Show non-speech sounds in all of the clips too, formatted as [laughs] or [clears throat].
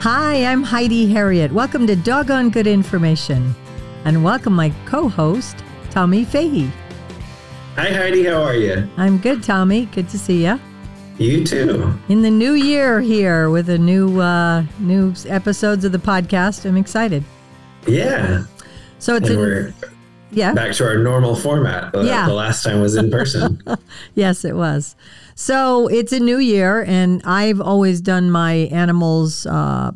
Hi, I'm Heidi Herriott. Welcome to Doggone Good Information. And welcome my co host, Tommy Fahey. Hi, Heidi. How are you? I'm good, Tommy. Good to see you. You too. In the new year here with a new uh, new episodes of the podcast. I'm excited. Yeah. So it's a, yeah. back to our normal format. Yeah. the last time was in person. [laughs] Yes, it was. So it's a new year, and I've always done my animals' uh,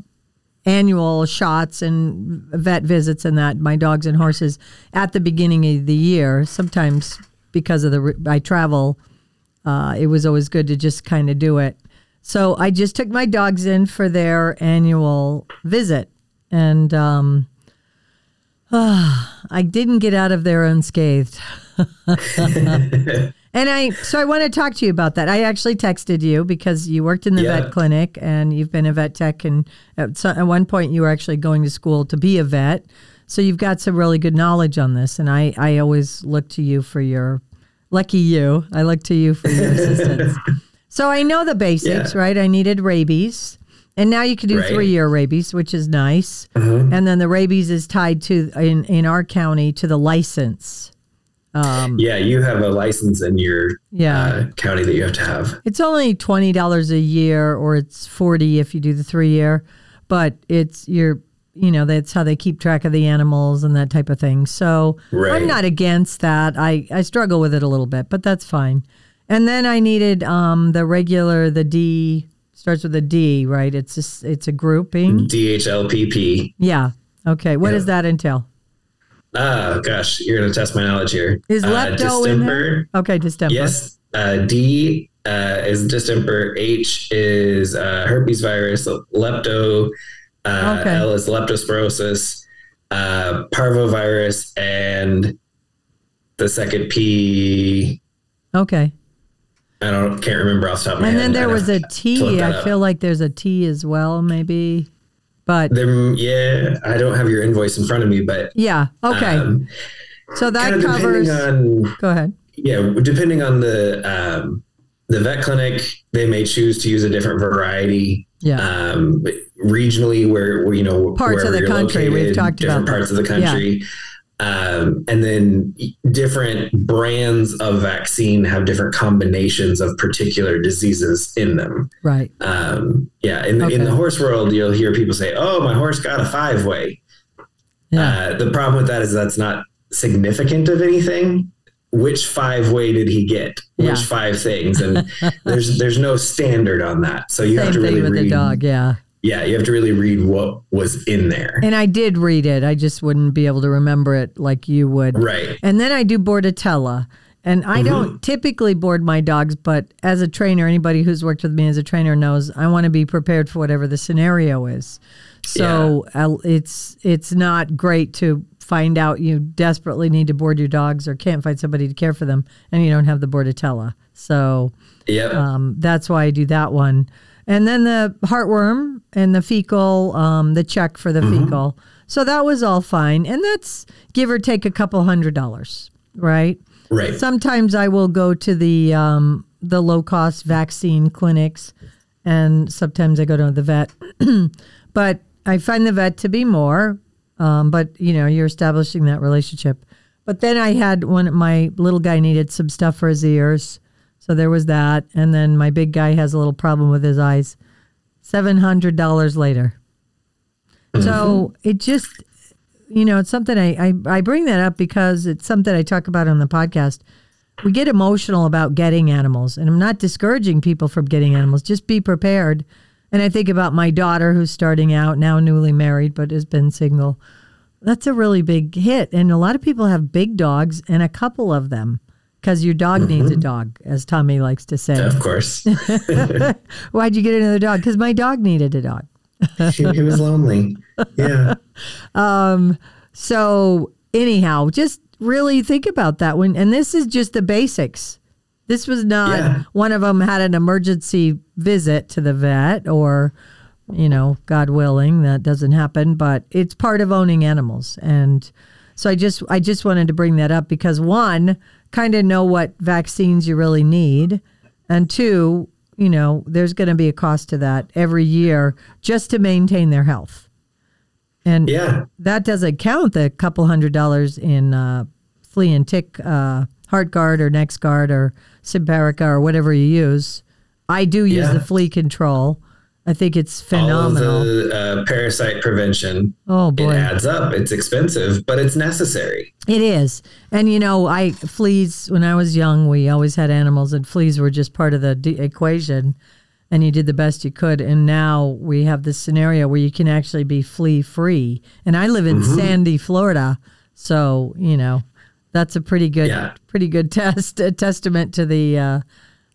annual shots and vet visits and that, my dogs and horses, at the beginning of the year. Sometimes because of the I travel, uh, it was always good to just kind of do it. So I just took my dogs in for their annual visit, and um, [sighs] I didn't get out of there unscathed. [laughs] [laughs] And I, so I want to talk to you about that. I actually texted you because you worked in the Yeah. vet clinic and you've been a vet tech, and at, so, at one point you were actually going to school to be a vet. So you've got some really good knowledge on this, and I, I always look to you for your, lucky you. I look to you for your assistance. [laughs] So I know the basics, Yeah. right? I needed rabies, and now you can do Right. three year rabies, which is nice. Uh-huh. And then the rabies is tied to in in our county to the license. Yeah, you have a license in your Yeah. uh, county that you have to have. It's only twenty dollars a year, or it's forty if you do the three year. But it's you're you know that's how they keep track of the animals and that type of thing. So I'm not against that. I I struggle with it a little bit, but that's fine. And then I needed um the regular the D starts with a D, right? It's just it's a grouping. DHLPP. Yeah. Okay. What does that entail? Ah, gosh, you're going to test my knowledge here. Is Uh, lepto in there? Okay, distemper. Yes. Uh, D uh, is distemper. H is uh, herpes virus. Lepto. Uh, Okay. L is leptospirosis. Uh, parvovirus. And the second P, Okay. I don't can't remember off the top of my And head. then there was a T. I feel like there's a T as well, maybe. But There, yeah, I don't have your invoice in front of me, but yeah. Okay. um, so that covers. on go ahead. yeah, depending on the um, the vet clinic, they may choose to use a different variety. Yeah. Um, regionally, where, where you know Parts of the country, we've located, talked different about parts that. of the country. Um, and then different brands of vaccine have different combinations of particular diseases in them. right. Um, yeah, in, Okay. in the horse world, you'll hear people say, "Oh, my horse got a five way." Yeah. Uh, the problem with that is that's not significant of anything. Which five way did he get? Which five things? And there's there's no standard on that. So you Same have to really read. the dog. Yeah. Yeah, you have to really read what was in there. And I did read it. I just wouldn't be able to remember it like you would. Right. And then I do Bordetella. And I Mm-hmm. don't typically board my dogs, but as a trainer, anybody who's worked with me as a trainer knows I want to be prepared for whatever the scenario is. So uh, it's it's not great to find out you desperately need to board your dogs or can't find somebody to care for them, and you don't have the Bordetella. So Yep. um, that's why I do that one. And then the heartworm and the fecal, um, the check for the fecal. So that was all fine. And that's give or take a couple hundred dollars, right? right. Sometimes I will go to the um, the low cost vaccine clinics, and sometimes I go to the vet. [clears throat] but I find the vet to be more. Um, but you know, you're establishing that relationship. But then I had one. My little guy needed some stuff for his ears, so there was that. And then my big guy has a little problem with his eyes. Seven hundred dollars later. Mm-hmm. So it just you know, it's something I, I, I bring that up because it's something I talk about on the podcast. We get emotional about getting animals, and I'm not discouraging people from getting animals. Just be prepared. And I think about my daughter who's starting out now, newly married, but has been single. That's a really big hit. And a lot of people have big dogs and a couple of them because your dog mm-hmm. needs a dog, as Tommy likes to say. Of course. [laughs] [laughs] Why'd you get another dog? Because my dog needed a dog. he, he was lonely. Yeah. [laughs] Um, so anyhow, just really think about that one. And this is just the basics. This was not Yeah. one of them had an emergency visit to the vet or, you know, God willing, that doesn't happen, but it's part of owning animals. And so I just I just wanted to bring that up because one, kind of know what vaccines you really need, and two, you know, there's going to be a cost to that every year just to maintain their health. And Yeah. that doesn't count the couple hundred dollars in uh, flea and tick uh, Heartgard or NexGard or Simparica or whatever you use. I do use Yeah. the flea control. I think it's All of phenomenal. the uh, parasite prevention. oh It adds up. It's expensive, but it's necessary. it is. And you know, I fleas. When I was young, we always had animals, and fleas were just part of the d- equation. And you did the best you could. And now we have this scenario where you can actually be flea free. And I live in Sandy, Florida, so you know that's a pretty good, Yeah. pretty good test, a testament to the uh,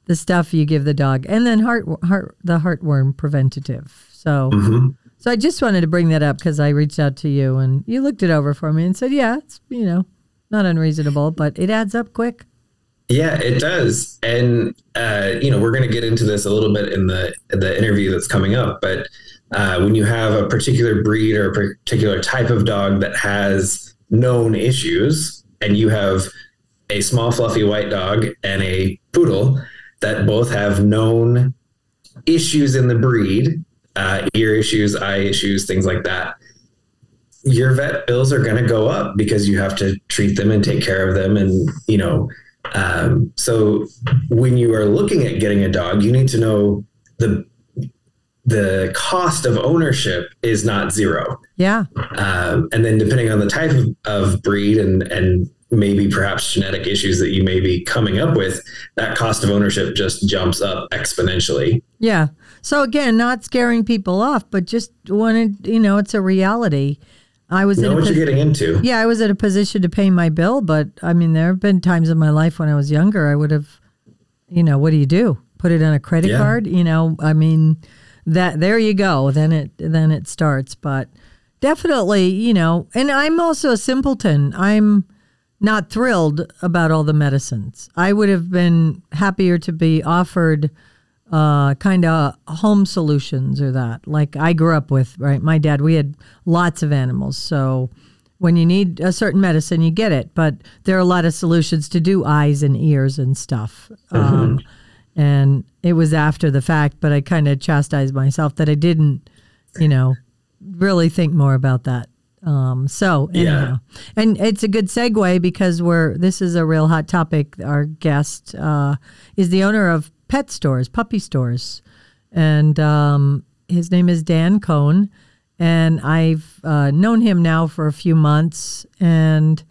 the stuff you give the dog. And then heart, heart, the heartworm preventative. So. Mhm. So I just wanted to bring that up because I reached out to you and you looked it over for me and said, yeah, it's, you know, not unreasonable, but it adds up quick. Yeah, it does. And uh, you know, we're going to get into this a little bit in the the interview that's coming up. But uh, when you have a particular breed or a particular type of dog that has known issues, and you have a small fluffy white dog and a poodle that both have known issues in the breed, uh, ear issues, eye issues, things like that. Your vet bills are going to go up because you have to treat them and take care of them, and you know um, so when you are looking at getting a dog, you need to know the the cost of ownership is not zero. Yeah. Um, and then depending on the type of, of breed and and maybe perhaps genetic issues that you may be coming up with, that cost of ownership just jumps up exponentially. Yeah. So again, not scaring people off, but just wanted, you know, it's a reality. I was Know in a what pos- you're getting into. yeah, I was at a position to pay my bill, but I mean, there have been times in my life when I was younger, I would have, you know, what do you do? Put it on a credit Yeah. card? You know, I mean, that there you go. Then it then it starts. But definitely, you know, and I'm also a simpleton. I'm not thrilled about all the medicines. I would have been happier to be offered uh, kind of home solutions or that. Like I grew up with, right? My dad, we had lots of animals. So when you need a certain medicine, you get it. But there are a lot of solutions to do eyes and ears and stuff. Um, and it was after the fact, but I kind of chastised myself that I didn't, you know, really think more about that. Um, so Yeah. and it's a good segue because we're this is a real hot topic. Our guest uh, is the owner of pet stores, puppy stores, and um, his name is Dan Cohn. And I've uh, known him now for a few months, and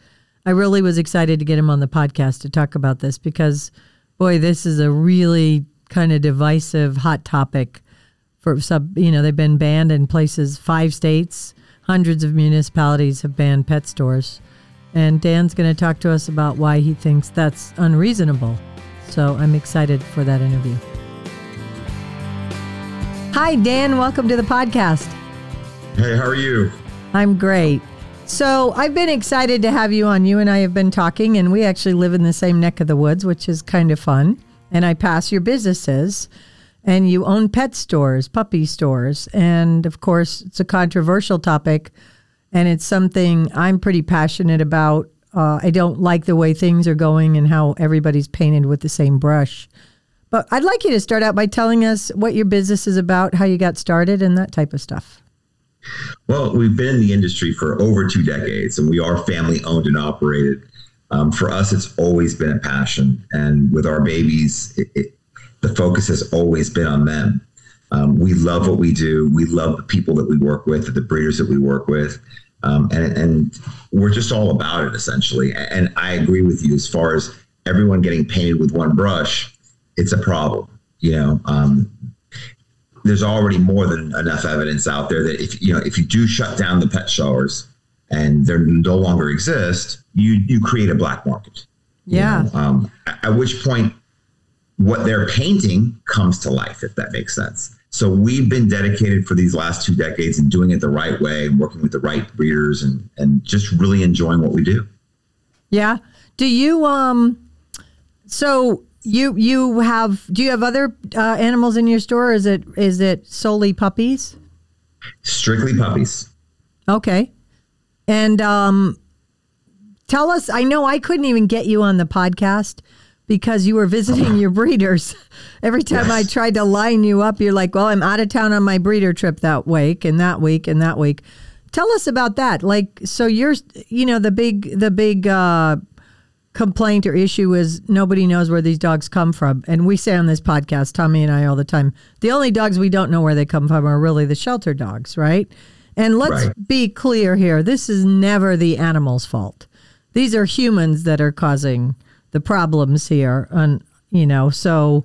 I really was excited to get him on the podcast to talk about this because, boy, this is a really kind of divisive, hot topic for sub. You know, they've been banned in places, five states, hundreds of municipalities have banned pet stores, and Dan's going to talk to us about why he thinks that's unreasonable. So I'm excited for that interview. Hi, Dan. Welcome to the podcast. Hey, how are you? I'm great. So I've been excited to have you on. You and I have been talking, and we actually live in the same neck of the woods, which is kind of fun. And I pass your businesses, and you own pet stores, puppy stores. And of course, it's a controversial topic, and it's something I'm pretty passionate about. Uh, I don't like the way things are going and how everybody's painted with the same brush. But I'd like you to start out by telling us what your business is about, how you got started, and that type of stuff. Well, we've been in the industry for over two decades, and we are family owned and operated. Um, for us, it's always been a passion, and with our babies, it, the focus has always been on them. Um, we love what we do. We love the people that we work with, the breeders that we work with, um, and and we're just all about it essentially. And I agree with you as far as everyone getting painted with one brush. It's a problem, you know. Um, there's already more than enough evidence out there that if you know if you do shut down the pet showers and they no longer exist, you you create a black market. you Yeah. know? Um, at which point, what they're painting comes to life, if that makes sense. So we've been dedicated for these last two decades and doing it the right way, and working with the right breeders, and and just really enjoying what we do. Yeah. Do you um so you you have do you have other uh, animals in your store or is it is it solely puppies? Strictly puppies. Okay. And um tell us I know I couldn't even get you on the podcast because you were visiting your breeders. [laughs] Every time I tried to line you up, you're like, "Well, I'm out of town on my breeder trip that week and that week and that week." Tell us about that. Like, so you're, you know, the big, the big uh, complaint or issue is nobody knows where these dogs come from. And we say on this podcast, Tommy and I all the time, the only dogs we don't know where they come from are really the shelter dogs, right? And let's Right. be clear here this is never the animal's fault. These are humans that are causing the problems here. And, you know, so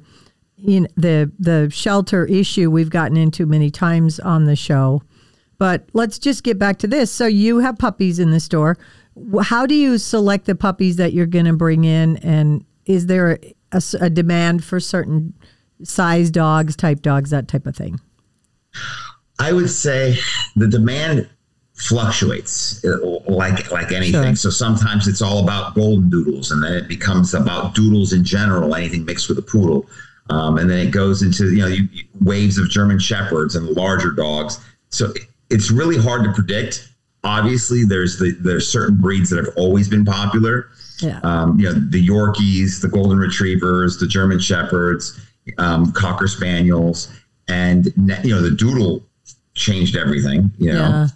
you know, the, the shelter issue we've gotten into many times on the show. But let's just get back to this. So you have puppies in the store. How do you select the puppies that you're going to bring in? And is there a demand for certain size dogs, type dogs, that type of thing? I would say the demand fluctuates uh, like like anything. Sure. So sometimes it's all about golden doodles, and then it becomes about doodles in general, anything mixed with a poodle, um, and then it goes into you know you, waves of German shepherds and larger dogs. So it- it's really hard to predict. Obviously, there's the there's certain breeds that have always been popular. Yeah. Um, you know the Yorkies, the Golden Retrievers, the German Shepherds, um, Cocker Spaniels, and you know the Doodle changed everything. You know, Yeah.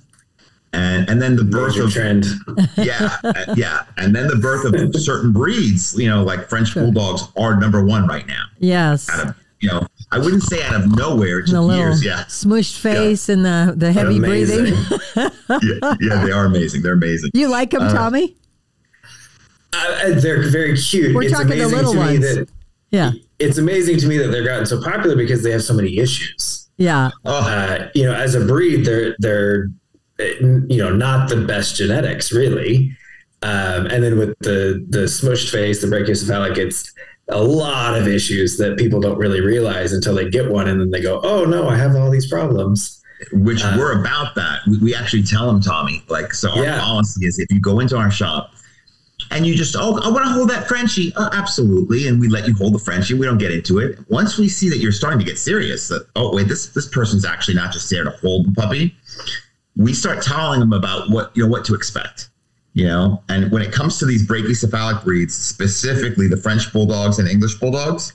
And and then the birth Major of trend. [laughs] yeah, uh, yeah, and then the birth of [laughs] certain breeds. You know, like French Sure. bulldogs are number one right now. Yes. Out of you know, I wouldn't say out of nowhere. It the little years. Yeah, smushed face and the, the heavy breathing. [laughs] Yeah, yeah, they are amazing. They're amazing. You like them, Uh, Tommy? Uh, they're very cute. We're it's talking the little to me ones. that Yeah. it's amazing to me that they're gotten so popular because they have so many issues. Yeah. Oh, Uh, you know, as a breed, they're they're you know not the best genetics really. Um, and then with the the smushed face, the brachycephalic, it's a lot of issues that people don't really realize until they get one, and then they go, "Oh no, I have all these problems." which Uh, we're about that. We, we actually tell them, Tommy. Like, so our Yeah. policy is if you go into our shop and you just, oh, I want to hold that Frenchie, uh, absolutely, and we let you hold the Frenchie. We don't get into it. Once we see that you're starting to get serious, that oh wait, this this person's actually not just there to hold the puppy. We start telling them about what you know what to expect. You know, and when it comes to these brachycephalic breeds, specifically the French bulldogs and English bulldogs,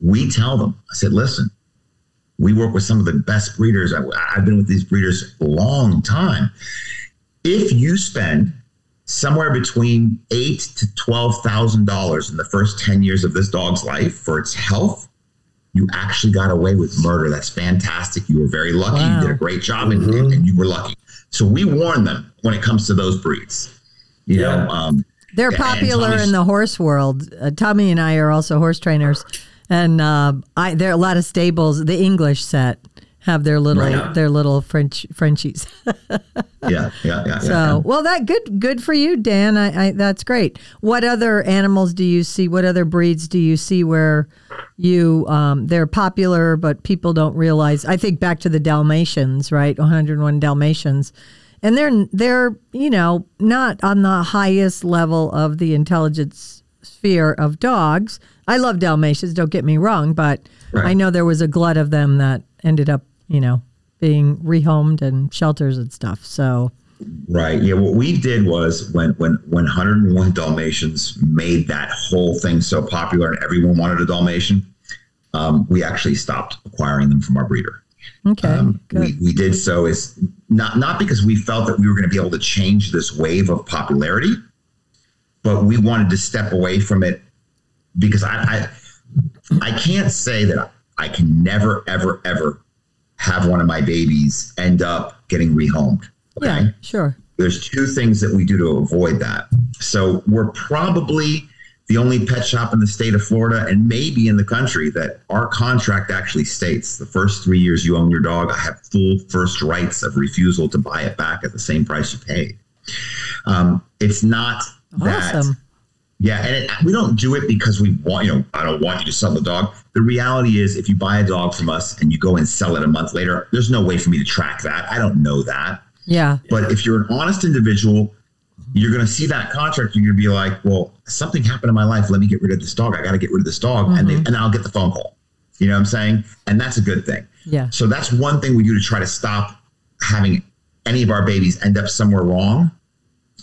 we tell them. I said, listen, we work with some of the best breeders. I, I've been with these breeders a long time. If you spend somewhere between eight to twelve thousand dollars in the first ten years of this dog's life for its health, you actually got away with murder. That's fantastic. You were very lucky. Wow. You did a great job, and, Mhm. and you were lucky. So we warn them when it comes to those breeds. You Yeah. know, um, They're popular in the horse world. Uh, Tommy and I are also horse trainers, and uh, I there are a lot of stables. The English set have their little Right. their little French Frenchies. [laughs] yeah, yeah, yeah. So yeah. well, that good good for you, Dan. I, I that's great. What other animals do you see? What other breeds do you see where you um, they're popular but people don't realize? I think back to the Dalmatians, right? 101 Dalmatians. And they're they're you know not on the highest level of the intelligence sphere of dogs. I love Dalmatians. Don't get me wrong, but Right. I know there was a glut of them that ended up you know being rehomed and shelters and stuff. So Right. Yeah. What we did was when when when 101 Dalmatians made that whole thing so popular and everyone wanted a Dalmatian, um, we actually stopped acquiring them from our breeder. okay, Um, we, we did so is not not because we felt that we were going to be able to change this wave of popularity, but we wanted to step away from it because I I, I can't say that I can never ever ever have one of my babies end up getting rehomed. Okay Yeah, sure. there's two things that we do to avoid that. So we're probably the only pet shop in the state of Florida and maybe in the country that our contract actually states the first three years you own your dog, I have full first rights of refusal to buy it back at the same price you paid. Um, it's not that. Yeah, and it, we don't do it because we want, you know, I don't want you to sell the dog. The reality is, if you buy a dog from us and you go and sell it a month later, there's no way for me to track that. I don't know that. Yeah. But if you're an honest individual, you're going to see that contract and you're going to be like, well, something happened in my life. Let me get rid of this dog. I got to get rid of this dog. And, they, and I'll get the phone call. You know what I'm saying? And that's a good thing. Yeah. So that's one thing we do to try to stop having any of our babies end up somewhere wrong.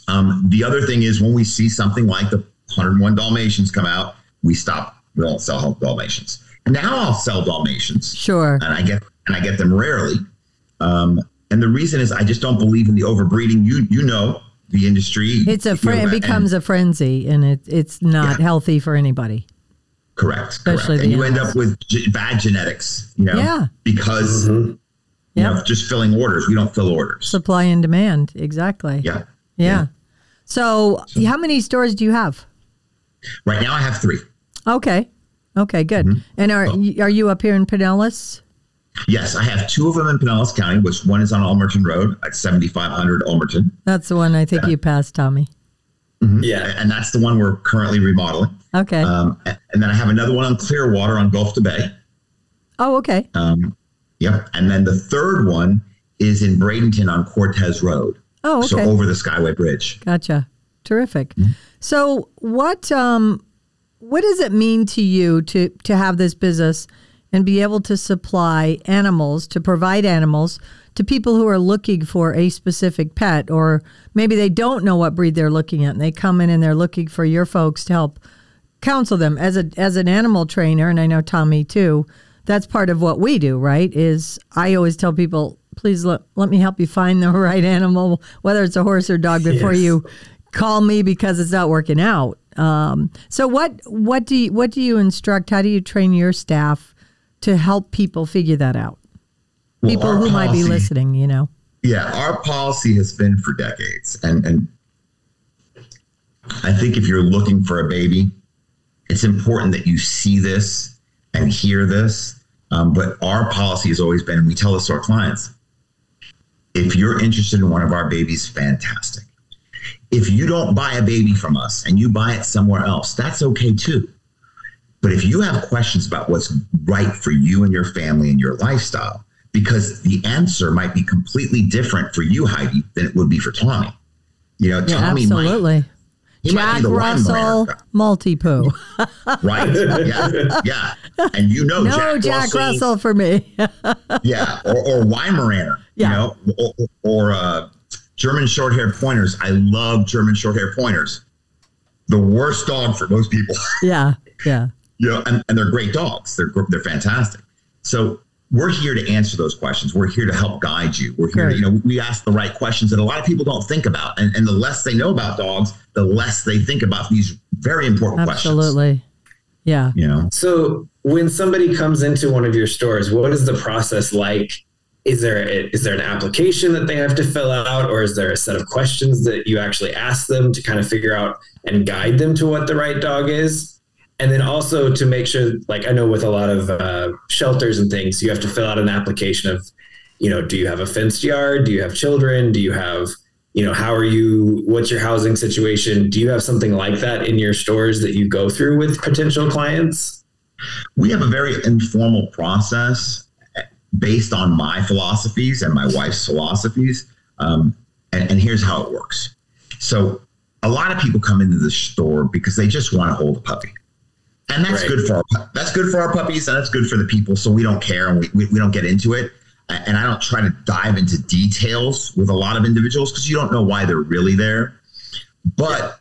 Um, the other thing is when we see something like the 101 Dalmatians come out, we stop. We don't sell Dalmatians. Now I'll sell Dalmatians. Sure. And I get and I get them rarely. Um, and the reason is I just don't believe in the overbreeding. You you know the industry. It's a fr- you know, it becomes and- a frenzy, and it it's not Yeah. healthy for anybody. correct. especially correct. the And you end up with g- bad genetics. You know. Yeah. Because Mhm. you Yep. know just filling orders. We don't fill orders. Supply and demand, exactly. yeah. Yeah. So, how many stores do you have? Right now I have three. Okay. Okay, good. Mm-hmm. And are Oh. are you up here in Pinellas? Yes, I have two of them in Pinellas County, which one is on Ulmerton Road at 7500 Ulmerton. That's the one I think you passed, Tommy. Yeah. And that's the one we're currently remodeling. Okay. Um, and then I have another one on Clearwater on Gulf to Bay. oh, okay. Um, yep. And then the third one is in Bradenton on Cortez Road. Oh, okay. So over the Skyway Bridge. Gotcha. Terrific. Mm-hmm. So what um what does it mean to you to to have this business and be able to supply animals, to provide animals to people who are looking for a specific pet or maybe they don't know what breed they're looking at and they come in and they're looking for your folks to help counsel them as a as an animal trainer and I know Tommy too. That's part of what we do, right? Is I always tell people, please let, let me help you find the [laughs] right animal, whether it's a horse or dog, before Yes. you call me because it's not working out. Um, so what what do you what do you instruct? How do you train your staff to help people figure that out? Well, People who might be listening, you know. Yeah, our policy has been for decades. And, and I think if you're looking for a baby, it's important that you see this and hear this. Um, but our policy has always been, and we tell this to our clients if you're interested in one of our babies, fantastic. If you don't buy a baby from us and you buy it somewhere else, that's okay too. But if you have questions about what's right for you and your family and your lifestyle, because the answer might be completely different for you, Heidi, than it would be for Tommy. You know, Yeah, Tommy might, absolutely. might Jack Russell, Maltipoo. [laughs] right? Yeah, yeah. And you know, No, Jack, Russell for me. [laughs] yeah, or, or Weimaraner, Yeah. you know, or, or uh, German short haired pointers. I love German short haired pointers. The worst dog for most people. [laughs] yeah, yeah. you know, and, and they're great dogs. They're they're fantastic. So we're here to answer those questions. We're here to help guide you. We're here, Great. to, you know, we ask the right questions that a lot of people don't think about. And, and the less they know about dogs, the less they think about these very important questions. Absolutely. Yeah. You know, So when somebody comes into one of your stores, what is the process like? Is there a, is there an application that they have to fill out, or is there a set of questions that you actually ask them to kind of figure out and guide them to what the right dog is? And then also to make sure, like I know with a lot of uh, shelters and things, you have to fill out an application of, you know, do you have a fenced yard? Do you have children? Do you have, you know, how are you? What's your housing situation? Do you have something like that in your stores that you go through with potential clients? we have a very informal process based on my philosophies and my wife's philosophies. Um, and, and here's how it works. So a lot of people come into the store because they just want to hold a puppy. And that's Right. good for our that's good for our puppies and that's good for the people. So we don't care and we, we, we don't get into it. And I don't try to dive into details with a lot of individuals because you don't know why they're really there. But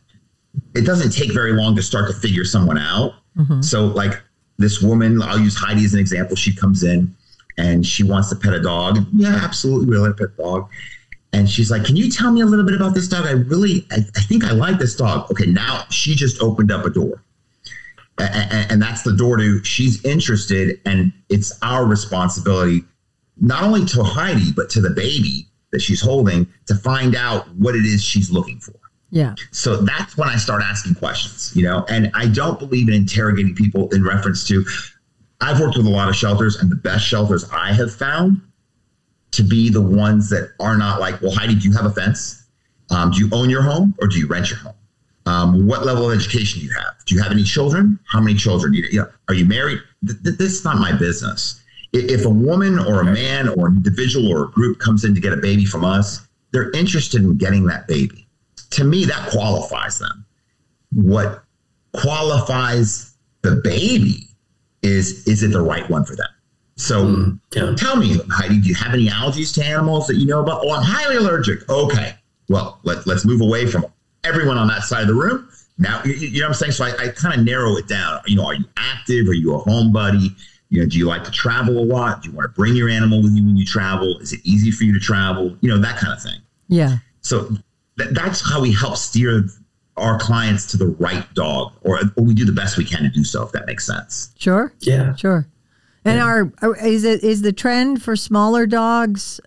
it doesn't take very long to start to figure someone out. Mhm. So, like this woman, I'll use Heidi as an example. She comes in and she wants to pet a dog. Yeah, absolutely, we'll let her pet the dog. And she's like, "Can you tell me a little bit about this dog? I really, I, I think I like this dog." Okay, now she just opened up a door, A- a- and that's the door to she's interested, and it's our responsibility, not only to Heidi but to the baby that she's holding, to find out what it is she's looking for. Yeah. So that's when I start asking questions, you know, and I don't believe in interrogating people in reference to. I've worked with a lot of shelters, and the best shelters I have found to be the ones that are not like, well, Heidi, do you have a fence? Um, do you own your home or do you rent your home? Um, what level of education do you have? Do you have any children? How many children? You, are you married? Th- th- this is not my business. If a woman or a man or an individual or a group comes in to get a baby from us, they're interested in getting that baby. To me, that qualifies them. What qualifies the baby is is it the right one for them? So Mm, yeah. tell me, Heidi, do you have any allergies to animals that you know about? Oh, I'm highly allergic. Okay. Well, let, let's move away from everyone on that side of the room Now, you, you know what I'm saying? So I, I kind of narrow it down. You know, are you active? Are you a homebody? You know, do you like to travel a lot? Do you want to bring your animal with you when you travel? Is it easy for you to travel? You know, that kind of thing. Yeah. So th- that's how we help steer our clients to the right dog, or, or we do the best we can to do so, if that makes sense. Sure. Yeah. Sure. And are, are is it is the trend for smaller dogs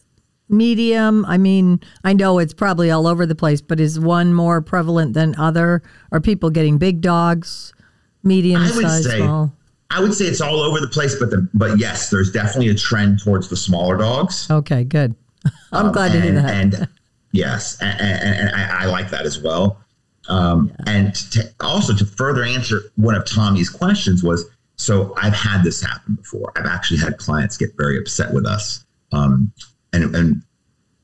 medium? I mean, I know it's probably all over the place, but is one more prevalent than other? Are people getting big dogs, medium I would size, say- small? I would say it's all over the place, but the, but yes, there's definitely a trend towards the smaller dogs. Okay, good. [laughs] I'm Um, glad to hear that. And yes, and, and, and I, I like that as well. Um, And to, also to further answer one of Tommy's questions was, so I've had this happen before. I've actually had clients get very upset with us. Um, and, and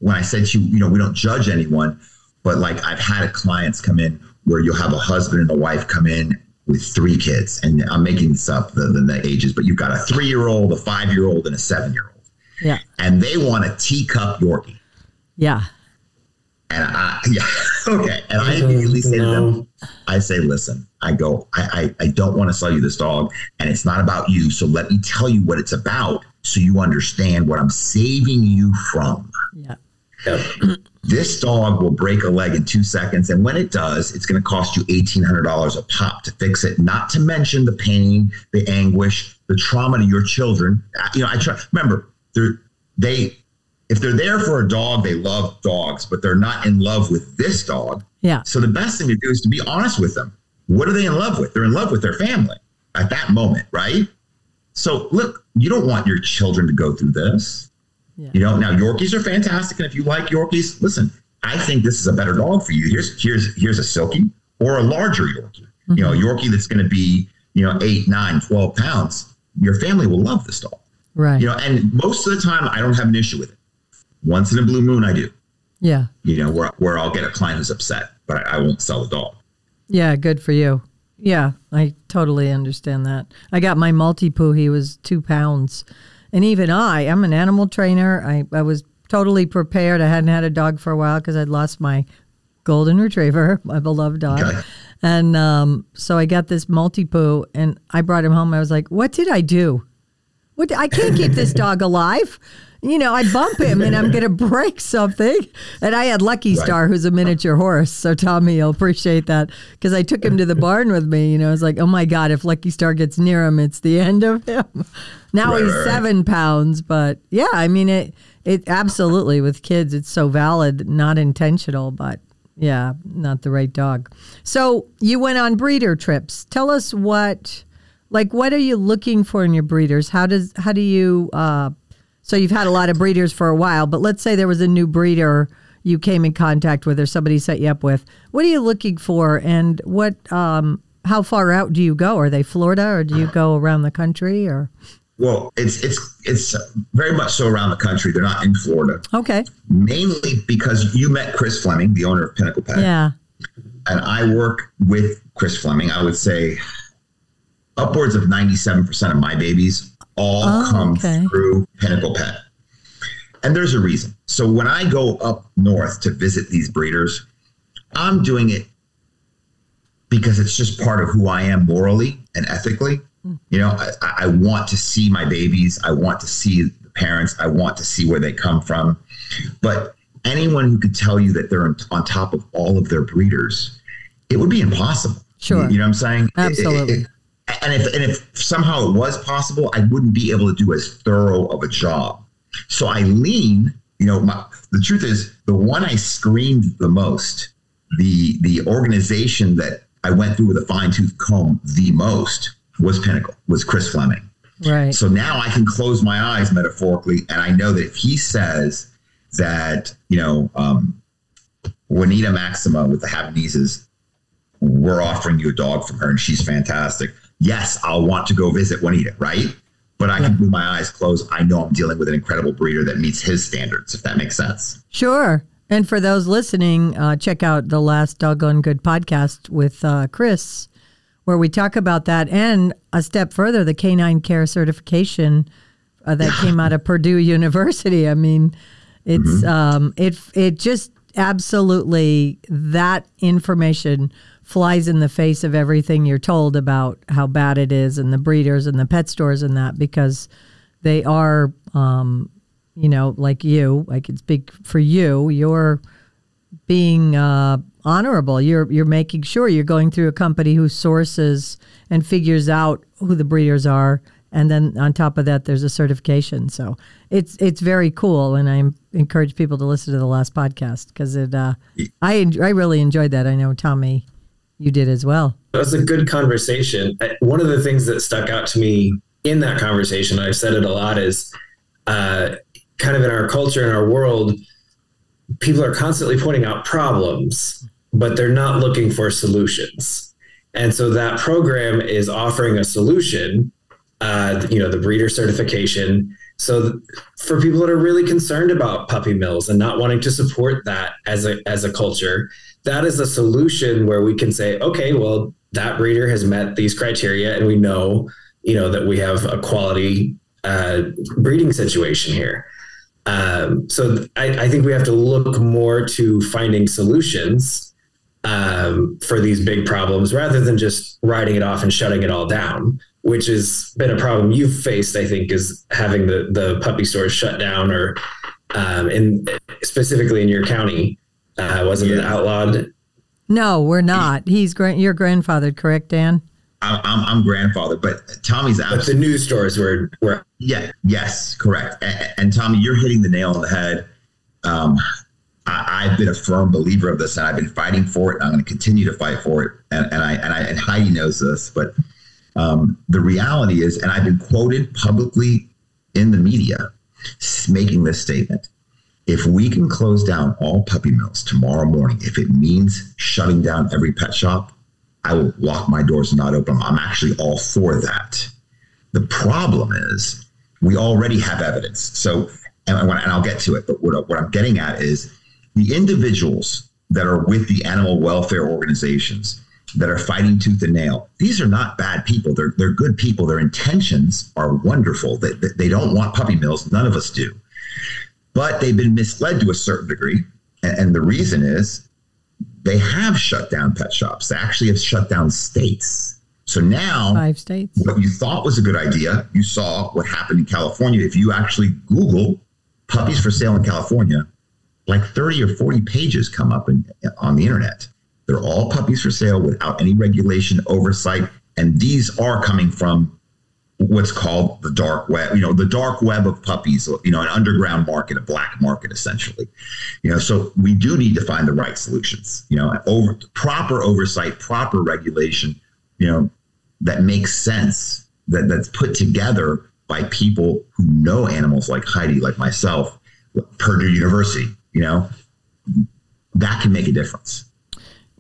when I said to you, you know, we don't judge anyone, but like I've had clients come in where you'll have a husband and a wife come in with three kids, and I'm making this up the, the, the ages, but you've got a three year old, a five year old, and a seven year old, yeah. and they want a teacup Yorkie. Yeah. And I, [laughs] yeah, okay. And I immediately say to them, I say, listen, I go, I, I, I don't want to sell you this dog, and it's not about you. So let me tell you what it's about so you understand what I'm saving you from. Yeah. Yep. This dog will break a leg in two seconds. And when it does, it's going to cost you $1,800 a pop to fix it, not to mention the pain, the anguish, the trauma to your children. Uh, You know, I try, remember, they're, they, if they're there for a dog, they love dogs, but they're not in love with this dog. Yeah. So the best thing to do is to be honest with them. What are they in love with? They're in love with their family at that moment, right? So look, you don't want your children to go through this. Yeah. You know, now Yorkies are fantastic, and if you like Yorkies, listen, I think this is a better dog for you. Here's here's here's a silky or a larger Yorkie. You know, a mm-hmm. Yorkie that's going to be you know eight, nine, 12 pounds. Your family will love this dog. Right. You know, and most of the time I don't have an issue with it. Once in a blue moon, I do. yeah. You know, where where I'll get a client who's upset, but I, I won't sell the dog. Yeah, good for you. Yeah, I totally understand that. I got my Maltipoo. He was two pounds, and even I, I'm an animal trainer. I, I was totally prepared. I hadn't had a dog for a while because I'd lost my golden retriever, [laughs] my beloved dog, Okay. and um, so I got this Maltipoo, and I brought him home. I was like, "What did I do? What? I can't keep this [laughs] dog alive." You know, I bump him and I'm going [laughs] to break something. And I had Lucky Right. Star, who's a miniature horse. So, Tommy, you'll appreciate that because I took him to the [laughs] barn with me. You know, I was like, oh my God, if Lucky Star gets near him, it's the end of him. [laughs] Now Right, he's right, seven pounds. But yeah, I mean, it, it absolutely with kids, it's so valid, not intentional, but yeah, not the right dog. So, you went on breeder trips. Tell us what. Like, what are you looking for in your breeders? How does how do you uh, so you've had a lot of breeders for a while, but let's say there was a new breeder you came in contact with or somebody set you up with. What are you looking for and what um how far out do you go? Are they Florida or do you go around the country or Well, it's it's it's very much so around the country. They're not in Florida, Okay. mainly because you met Chris Fleming, the owner of Pinnacle Pet, Yeah. and I work with Chris Fleming. I would say upwards of ninety-seven percent of my babies all Oh, come okay. through Pinnacle Pet, and there's a reason. So when I go up north to visit these breeders, I'm doing it because it's just part of who I am morally and ethically. You know, I, I want to see my babies. I want to see the parents. I want to see where they come from. But anyone who could tell you that they're on, on top of all of their breeders, it would be impossible. Sure. You know what I'm saying? It- it- Absolutely. it- and if and if somehow it was possible, I wouldn't be able to do as thorough of a job. So I lean. You know, my, the truth is, the one I screened the most, the the organization that I went through with a fine tooth comb the most was Pinnacle, was Chris Fleming. Right. So now I can close my eyes metaphorically, and I know that if he says that, you know, um, Juanita Maxima with the Havaneses, we're offering you a dog from her, and she's fantastic. Yes, I'll want to go visit Juanita, right? But I can, with my eyes closed, I know I'm dealing with an incredible breeder that meets his standards, if that makes sense. Sure. And for those listening, uh, check out the last Doggone Good podcast with uh, Chris, where we talk about that and a step further, the canine care certification uh, that came out of Purdue [laughs] University. I mean, it's um, it it just absolutely that information flies in the face of everything you're told about how bad it is and the breeders and the pet stores and that because they are um, you know like you i can speak for you you're being uh, honorable. You're you're making sure you're going through a company who sources and figures out who the breeders are. And then on top of that there's a certification. So it's it's very cool. And i encourage people to listen to the last podcast because it uh, i i really enjoyed that. I know tommy you did as well. That was a good conversation. One of the things that stuck out to me in that conversation i've said it a lot is uh, kind of in our culture in our world people are constantly pointing out problems but they're not looking for solutions. And so that program is offering a solution uh, you know, the breeder certification. So for people that are really concerned about puppy mills and not wanting to support that as a as a culture, that is a solution where we can say, okay, well, that breeder has met these criteria, and we know, you know, that we have a quality uh, breeding situation here. Um, so I, I, think we have to look more to finding solutions um, for these big problems rather than just writing it off and shutting it all down which has been a problem you've faced, I think, is having the the puppy stores shut down, or um, in specifically in your county, uh, wasn't yeah. it outlawed? No, we're not. He's gra- your grandfather, correct, Dan? I'm, I'm, I'm grandfather, but Tommy's out. But the news stores were were yeah, yes, correct. And, and Tommy, you're hitting the nail on the head. Um, I, have been a firm believer of this, and I've been fighting for it. And I'm going to continue to fight for it. And, and I and I and Heidi knows this, but um, the reality is, and I've been quoted publicly in the media making this statement if we can close down all puppy mills tomorrow morning, if it means shutting down every pet shop, I will lock my doors and not open them. I'm actually all for that. The problem is we already have evidence. So, and, and I'll get to it, but what, what I'm getting at is the individuals that are with the animal welfare organizations that are fighting tooth and nail. These are not bad people. They're they're good people. Their intentions are wonderful. They, they don't want puppy mills. None of us do. But they've been misled to a certain degree. And, and the reason is they have shut down pet shops. They actually have shut down states. So now, five states. What you thought was a good idea, you saw what happened in California. If you actually Google puppies for sale in California, like 30 or 40 pages come up in, on the internet. They're all puppies for sale without any regulation, oversight. And these are coming from what's called the dark web, you know, the dark web of puppies, you know, an underground market, a black market, essentially. You know, so we do need to find the right solutions, you know, over proper oversight, proper regulation, you know, that makes sense, that, that's put together by people who know animals like Heidi, like myself, Purdue University, you know, that can make a difference.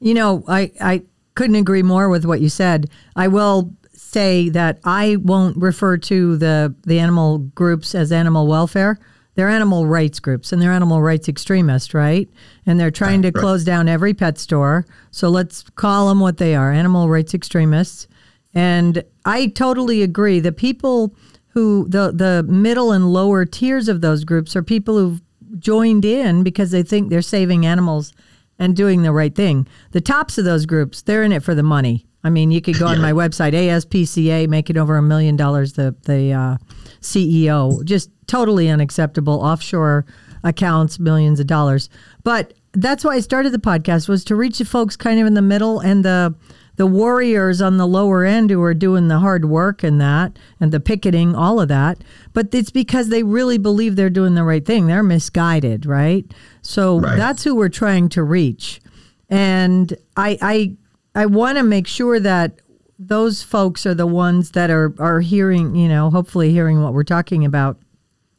You know, I, I couldn't agree more with what you said. I will say that I won't refer to the, the animal groups as animal welfare. They're animal rights groups and they're animal rights extremists, right? And they're trying to right. close down every pet store. So let's call them what they are animal rights extremists. And I totally agree. The people who, the, the middle and lower tiers of those groups are people who've joined in because they think they're saving animals and doing the right thing. The tops of those groups, they're in it for the money. I mean, you could go on my website, ASPCA, making over a million dollars. The the uh, CEO, just totally unacceptable. Offshore accounts, millions of dollars. But that's why I started the podcast was to reach the folks kind of in the middle and the the warriors on the lower end who are doing the hard work and that and the picketing, all of that. But it's because they really believe they're doing the right thing. They're misguided, right? So right. that's who we're trying to reach. And I I I want to make sure that those folks are the ones that are are hearing, you know, hopefully hearing what we're talking about.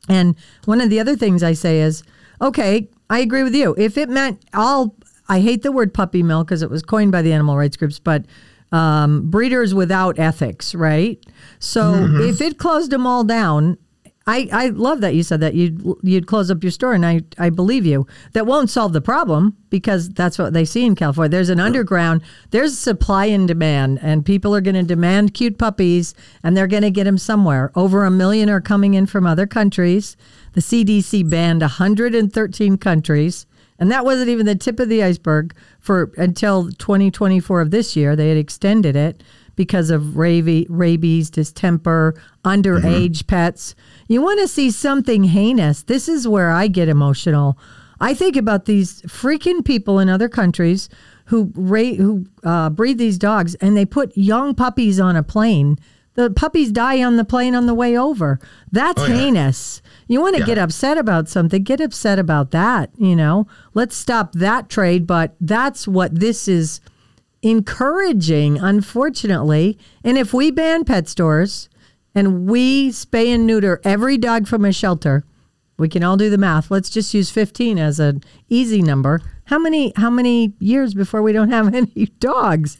And one of the other things I say is, okay, I agree with you. If it meant all I hate the word puppy mill because it was coined by the animal rights groups, but um, breeders without ethics, right? So mm-hmm. if it closed them all down, I, I love that you said that you'd you'd close up your store, and I, I believe you. That won't solve the problem because that's what they see in California. There's an underground, there's supply and demand, and people are going to demand cute puppies, and they're going to get them somewhere. Over a million are coming in from other countries. The CDC banned 113 countries And that wasn't even the tip of the iceberg for until 2024 of this year. They had extended it because of rabies, rabies distemper, underage pets. You want to see something heinous. This is where I get emotional. I think about these freaking people in other countries who ra- who uh, breed these dogs and they put young puppies on a plane. The puppies die on the plane on the way over. That's Oh, yeah. heinous. You want to Yeah. get upset about something, get upset about that, you know. Let's stop that trade, but that's what this is encouraging, unfortunately. And if we ban pet stores and we spay and neuter every dog from a shelter, we can all do the math. Let's just use 15 as an easy number. How many how many years before we don't have [laughs] any dogs?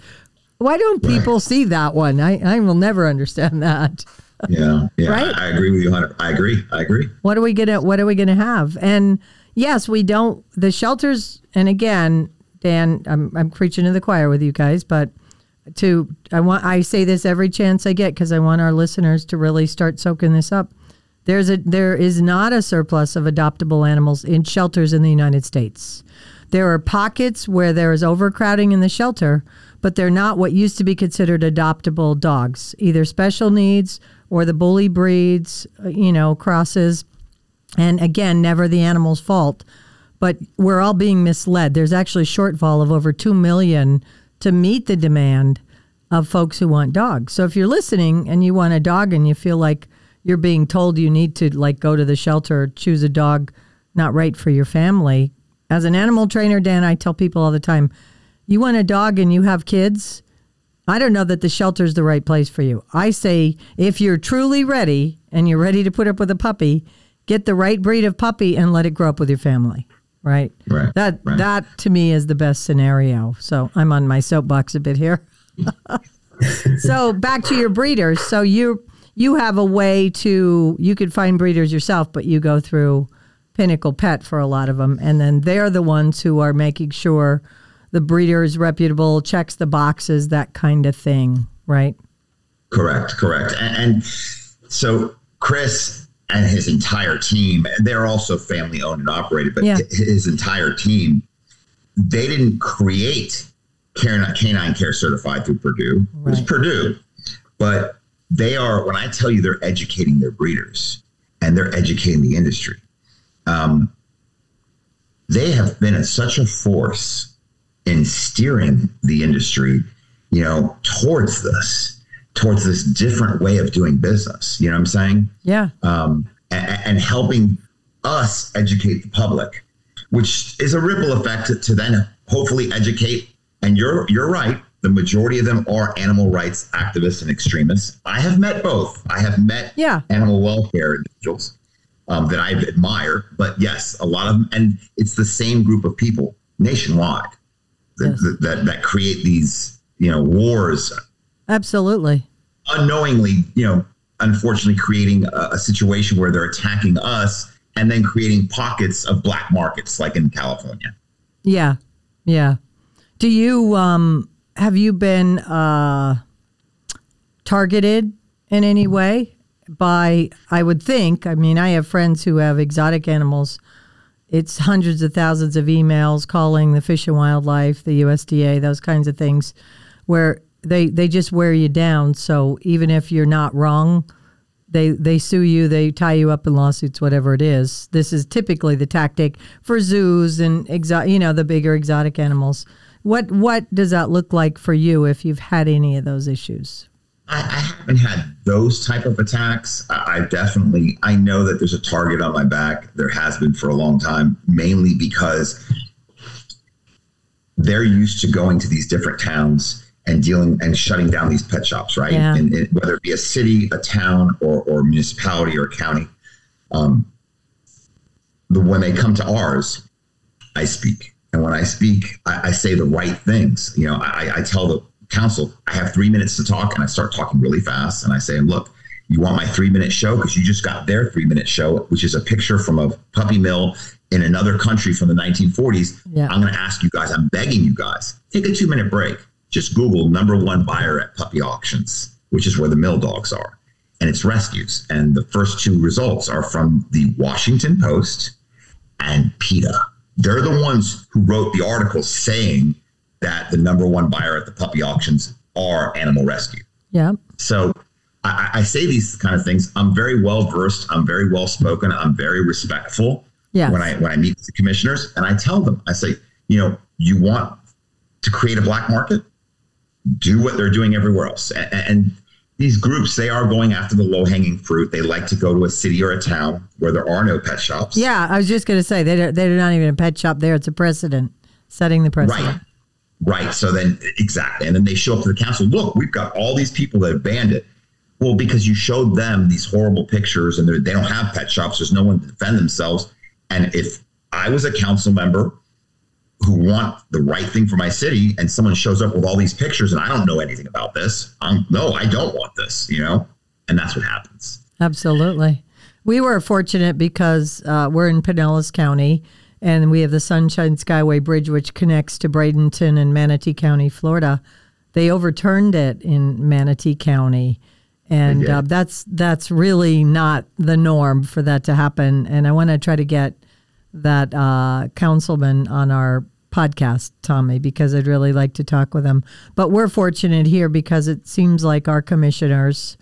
Why don't people see that one? I, I will never understand that. Yeah, yeah, Right? I, I agree with you. 100. I agree. I agree. What are we gonna What are we gonna have? And yes, we don't. The shelters. And again, Dan, I'm I'm preaching to the choir with you guys, but to I want I say this every chance I get because I want our listeners to really start soaking this up. There's a there is not a surplus of adoptable animals in shelters in the United States. There are pockets where there is overcrowding in the shelter, but they're not what used to be considered adoptable dogs, either special needs or the bully breeds, uh, you know, crosses. And again, never the animal's fault, but we're all being misled. There's actually a shortfall of over 2 million to meet the demand of folks who want dogs. So if you're listening and you want a dog and you feel like you're being told you need to like go to the shelter choose a dog not right for your family, as an animal trainer, Dan, I tell people all the time, you want a dog and you have kids, I don't know that the shelter is the right place for you. I say if you're truly ready and you're ready to put up with a puppy, get the right breed of puppy and let it grow up with your family. Right. Right, That right. that to me is the best scenario. So I'm on my soapbox a bit here. [laughs] so back to your breeders. So you you have a way to you could find breeders yourself, but you go through Pinnacle Pet for a lot of them, and then they're the ones who are making sure the breeder is reputable, checks the boxes, that kind of thing, right? Correct, correct. And, and so Chris and his entire team, they're also family owned and operated, but Yeah. his entire team, they didn't create Canine, Canine Care Certified through Purdue. It was Purdue. But they are, when I tell you they're educating their breeders and they're educating the industry, um, they have been such a force in steering the industry, you know, towards this, towards this different way of doing business. You know what I'm saying? Yeah. Um, and, and helping us educate the public, which is a ripple effect to, to then hopefully educate. And you're you're right. The majority of them are animal rights activists and extremists. I have met both. I have met Yeah. animal welfare individuals um, that I admire. But yes, a lot of them, and it's the same group of people nationwide that, Yes. that, that, that create these, you know, wars Absolutely. unknowingly, you know, unfortunately creating a, a situation where they're attacking us and then creating pockets of black markets like in California. Yeah. Yeah. Do you um have you been uh targeted in any way by I would think, I mean, I have friends who have exotic animals. It's hundreds of thousands of emails calling the Fish and Wildlife, the USDA, those kinds of things where they they just wear you down. So even if you're not wrong, they they sue you, they tie you up in lawsuits, whatever it is. This is typically the tactic for zoos and exo- you know the bigger exotic animals. What what does that look like for you if you've had any of those issues? I, I haven't had those type of attacks. I, I definitely I know that there's a target on my back. There has been for a long time, mainly because they're used to going to these different towns and dealing and shutting down these pet shops, right? Yeah. And, and whether it be a city, a town, or, or municipality or county. Um, the, when they come to ours, I speak. And when I speak, I, I say the right things. You know, I, I tell the council, I have three minutes to talk, and I start talking really fast. And I say, look, you want my three minute show? Because you just got their three minute show, which is a picture from a puppy mill in another country from the 1940s. Yeah. I'm going to ask you guys, I'm begging you guys, take a two minute break. Just Google number one buyer at puppy auctions, which is where the mill dogs are. And it's rescues. And the first two results are from the Washington Post and PETA. they're the ones who wrote the article saying that the number one buyer at the puppy auctions are animal rescue. Yeah. So I, I say these kind of things. I'm very well versed. I'm very well spoken. I'm very respectful. Yeah. When I when I meet the commissioners and I tell them, I say, you know, you want to create a black market, do what they're doing everywhere else. And, and these groups, they are going after the low hanging fruit. They like to go to a city or a town where there are no pet shops. Yeah, I was just going to say they they're not even a pet shop there. It's a precedent, setting the precedent. Right. Right. So then, exactly. And then they show up to the council. Look, we've got all these people that have banned it. Well, because you showed them these horrible pictures and they don't have pet shops. There's no one to defend themselves. And if I was a council member who want the right thing for my city and someone shows up with all these pictures and I don't know anything about this, I'm, no, I don't want this, you know? And that's what happens. Absolutely. We were fortunate because uh, we're in Pinellas County and we have the Sunshine Skyway Bridge, which connects to Bradenton and Manatee County, Florida. They overturned it in Manatee County, and uh, that's that's really not the norm for that to happen. And I want to try to get that uh, councilman on our podcast, Tommy, because I'd really like to talk with him. But we're fortunate here because it seems like our commissioners,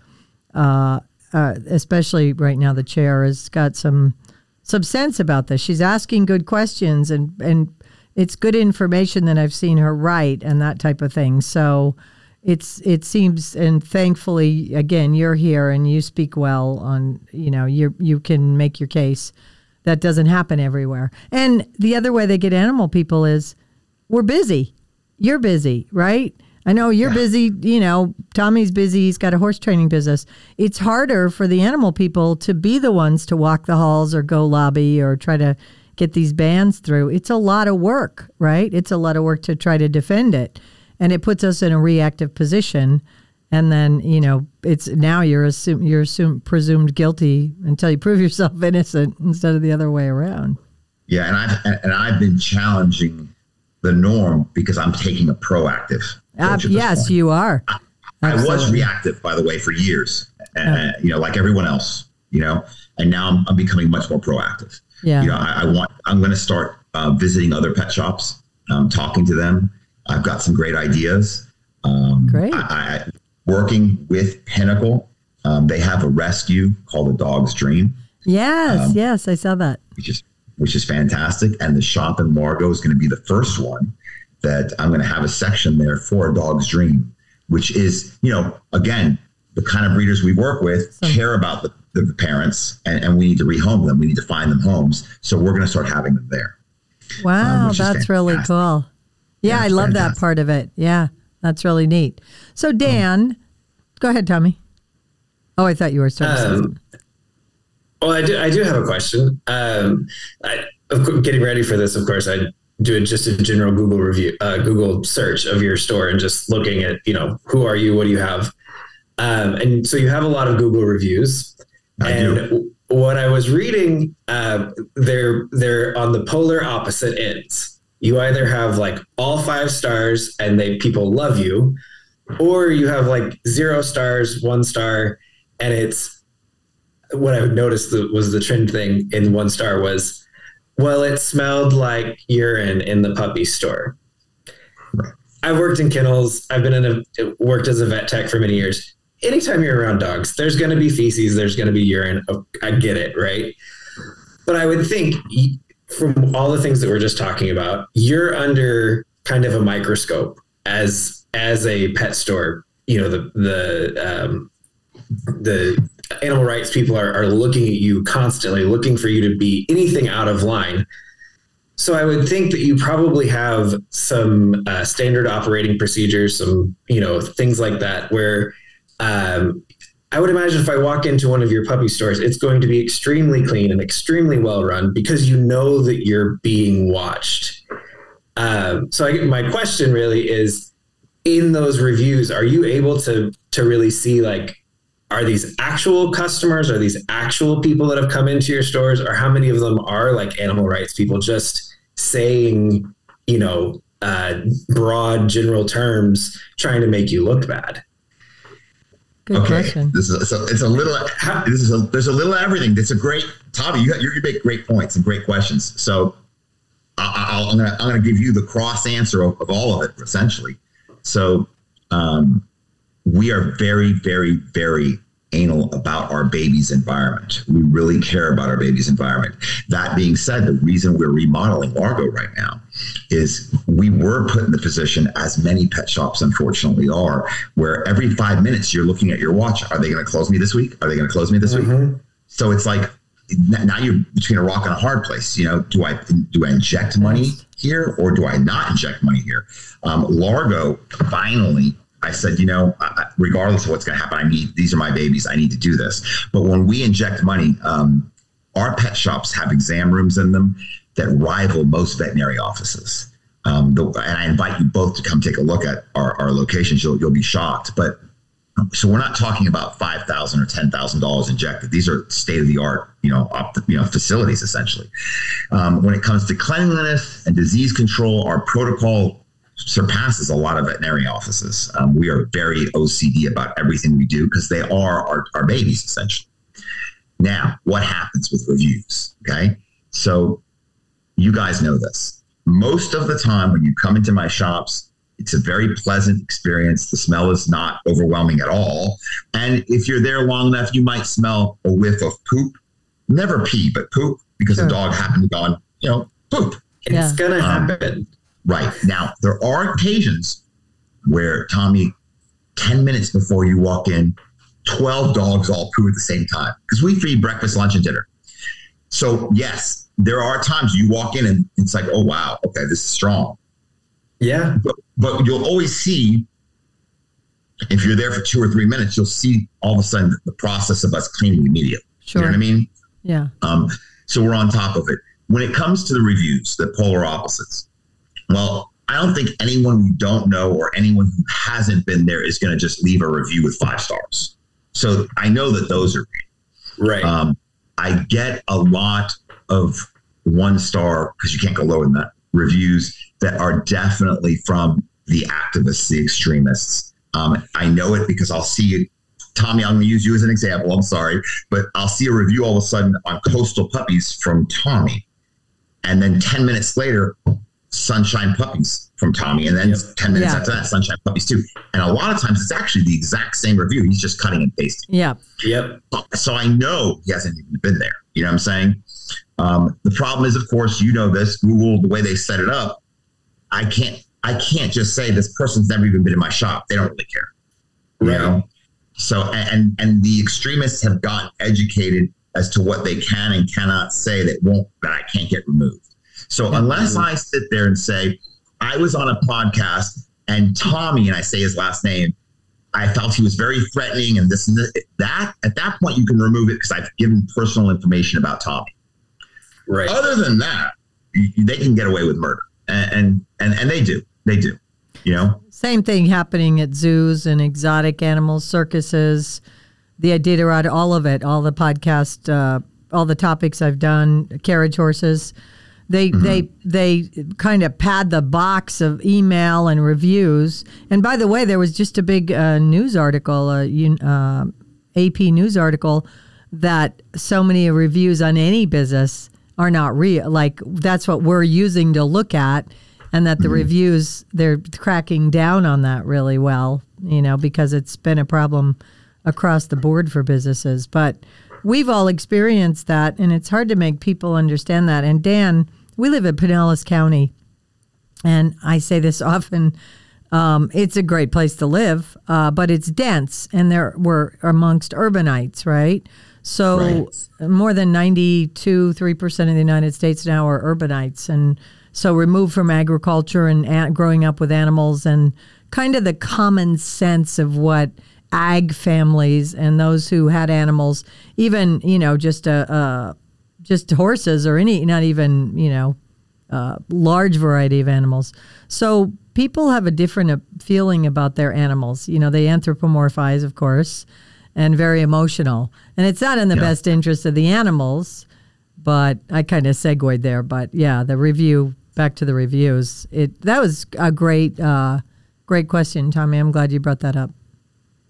uh, uh especially right now, the chair has got some some sense about this. She's asking good questions and and it's good information that I've seen her write and that type of thing. So it's it seems and thankfully again you're here and you speak well on you know you you can make your case. That doesn't happen everywhere. And the other way they get animal people is we're busy. You're busy, right? I know you're yeah. busy, you know, Tommy's busy, he's got a horse training business. It's harder for the animal people to be the ones to walk the halls or go lobby or try to get these bans through. It's a lot of work, right? It's a lot of work to try to defend it. And it puts us in a reactive position. And then, you know, it's now you're assumed you're assumed presumed guilty until you prove yourself [laughs] innocent instead of the other way around. Yeah, and I've and I've been challenging the norm because I'm taking a proactive uh, yes, you are. I, I, was reactive, by the way, for years. Uh, you know, like everyone else. You know, and now I'm, I'm becoming much more proactive. Yeah. You know, I, I want. I'm going to start uh, visiting other pet shops, um, talking to them. I've got some great ideas. Um, great. I, I, working with Pinnacle. Um, they have a rescue called a Dog's Dream. Yes, um, yes, I saw that. Which is which is fantastic. And the shop in Largo is going to be the first one that I'm going to have a section there for a dog's dream, which is, you know, again, the kind of breeders we work with so, care about the, the parents and, and, we need to rehome them. We need to find them homes. So we're going to start having them there. Wow, um, that's really cool. Yeah, yeah I love fantastic. that part of it. Yeah, that's really neat. So, Dan, um, go ahead, Tommy. Oh, I thought you were starting. Um, well, I do. I do have a question. Um, I, getting ready for this, of course, I do just a general Google review, uh, Google search of your store, and just looking at you know who are you, what do you have, um, and so you have a lot of Google reviews. I and do. what I was reading, uh, they're they're on the polar opposite ends. You either have like all five stars and they people love you, or you have like zero stars, one star, and it's what I noticed was the trend thing in one star was well, it smelled like urine in the puppy store. I've worked in kennels. I've been in a worked as a vet tech for many years. Anytime you're around dogs, there's going to be feces. There's going to be urine. Oh, I get it, right? But I would think from all the things that we're just talking about, you're under kind of a microscope as as a pet store. You know the the um, the animal rights people are, are looking at you constantly, looking for you to be anything out of line. So I would think that you probably have some uh, standard operating procedures, some you know things like that, where um, I would imagine if I walk into one of your puppy stores, it's going to be extremely clean and extremely well run because you know that you're being watched. Um, so I, my question really is, in those reviews, are you able to to really see like are these actual customers? Are these actual people that have come into your stores? Or how many of them are like animal rights people just saying, you know, uh, broad general terms trying to make you look bad? Good okay. question. This is so it's a little. This is a, there's a little everything. It's a great Tommy. You you make great points and great questions. So I, am gonna I'm gonna give you the cross answer of, of all of it essentially. So um, we are very very very anal about our baby's environment. We really care about our baby's environment. That being said, the reason we're remodeling Largo right now is we were put in the position, as many pet shops unfortunately are, where every five minutes you're looking at your watch. Are they going to close me this week? Are they going to close me this mm-hmm. week? So it's like now you're between a rock and a hard place. You know, do I do I inject money here or do I not inject money here? Um, Largo finally I said, you know, regardless of what's going to happen, I need these are my babies. I need to do this. But when we inject money, um, our pet shops have exam rooms in them that rival most veterinary offices. Um, the, and I invite you both to come take a look at our, our locations. You'll, you'll be shocked. But so we're not talking about five thousand or ten thousand dollars injected. These are state of the art, you know, op, you know, facilities essentially. Um, when it comes to cleanliness and disease control, our protocol surpasses a lot of veterinary offices. Um, we are very OCD about everything we do because they are our, our babies essentially. Now, what happens with reviews? Okay. So you guys know this. Most of the time when you come into my shops, it's a very pleasant experience. The smell is not overwhelming at all. And if you're there long enough, you might smell a whiff of poop. Never pee, but poop because sure. the dog happened to go on, you know, poop. It's gonna um, happen. Right. Now, there are occasions where Tommy, 10 minutes before you walk in, 12 dogs all poo at the same time because we feed breakfast, lunch, and dinner. So, yes, there are times you walk in and it's like, oh, wow, okay, this is strong. Yeah. But, but you'll always see, if you're there for two or three minutes, you'll see all of a sudden the process of us cleaning immediately. Sure. You know what I mean? Yeah. Um, so we're on top of it. When it comes to the reviews, the polar opposites, well, I don't think anyone who don't know or anyone who hasn't been there is going to just leave a review with five stars. So I know that those are right. Um, I get a lot of one star because you can't go lower than that reviews that are definitely from the activists, the extremists. Um, I know it because I'll see it. Tommy, I'm going to use you as an example. I'm sorry, but I'll see a review all of a sudden on coastal puppies from Tommy. And then 10 minutes later, Sunshine Puppies from Tommy, and then yep. 10 minutes yeah. after that, Sunshine Puppies too. And a lot of times it's actually the exact same review. He's just cutting and pasting. Yeah. Yep. So I know he hasn't even been there. You know what I'm saying? Um, the problem is, of course, you know this. Google, the way they set it up, I can't I can't just say this person's never even been in my shop. They don't really care. Right. You know? So and and the extremists have gotten educated as to what they can and cannot say that won't that I can't get removed. So unless I sit there and say, I was on a podcast and Tommy, and I say his last name, I felt he was very threatening and this and that, at that point, you can remove it because I've given personal information about Tommy. Right. Other than that, they can get away with murder. And, and, and they do. They do. You know? Same thing happening at zoos and exotic animals, circuses, the Iditarod, all of it, all the podcast, uh, all the topics I've done, carriage horses they mm-hmm. they they kind of pad the box of email and reviews. And by the way, there was just a big uh, news article, uh, uh, AP news article, that so many reviews on any business are not real. Like that's what we're using to look at, and that the mm-hmm. reviews they're cracking down on that really well. You know, because it's been a problem across the board for businesses, but we've all experienced that and it's hard to make people understand that and dan we live in Pinellas County, and I say this [laughs] often. Um, it's a great place to live, uh, but it's dense, and there we're amongst urbanites, right? So right. more than ninety-two, three percent of the United States now are urbanites, and so removed from agriculture and a- growing up with animals, and kind of the common sense of what ag families and those who had animals, even you know, just a, a just horses or any, not even, you know, uh, large variety of animals. So people have a different uh, feeling about their animals. You know, they anthropomorphize, of course, and very emotional. And it's not in the yeah. best interest of the animals, but I kind of segued there. But yeah, the review, back to the reviews. It That was a great, uh, great question, Tommy. I'm glad you brought that up.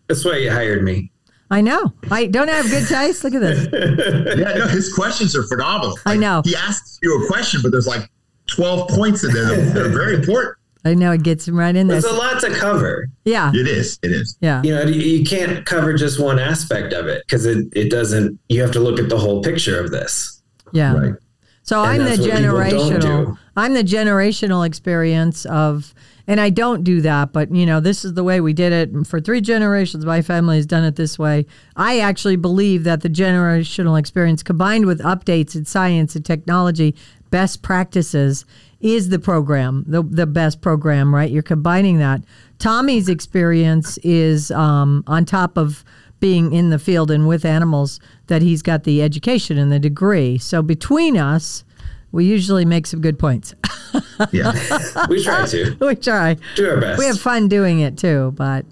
That's why you hired me. I know. I don't have good taste. Look at this. [laughs] yeah, no, his questions are phenomenal. Like, I know. He asks you a question, but there's like 12 points in there. They're, they're very important. I know it gets him right in there. There's a lot to cover. Yeah. It is. It is. Yeah. You know, you can't cover just one aspect of it because it, it doesn't, you have to look at the whole picture of this. Yeah. Right. So And I'm the that's what people don't generational. do. I'm the generational experience of, and I don't do that, but you know, this is the way we did it for three generations. My family has done it this way. I actually believe that the generational experience combined with updates in science and technology, best practices, is the program, the the best program. Right? You're combining that. Tommy's experience is um, on top of being in the field and with animals that he's got the education and the degree. So between us, we usually make some good points. [laughs] Yeah. We try to [laughs] we try. do our best. We have fun doing it too. But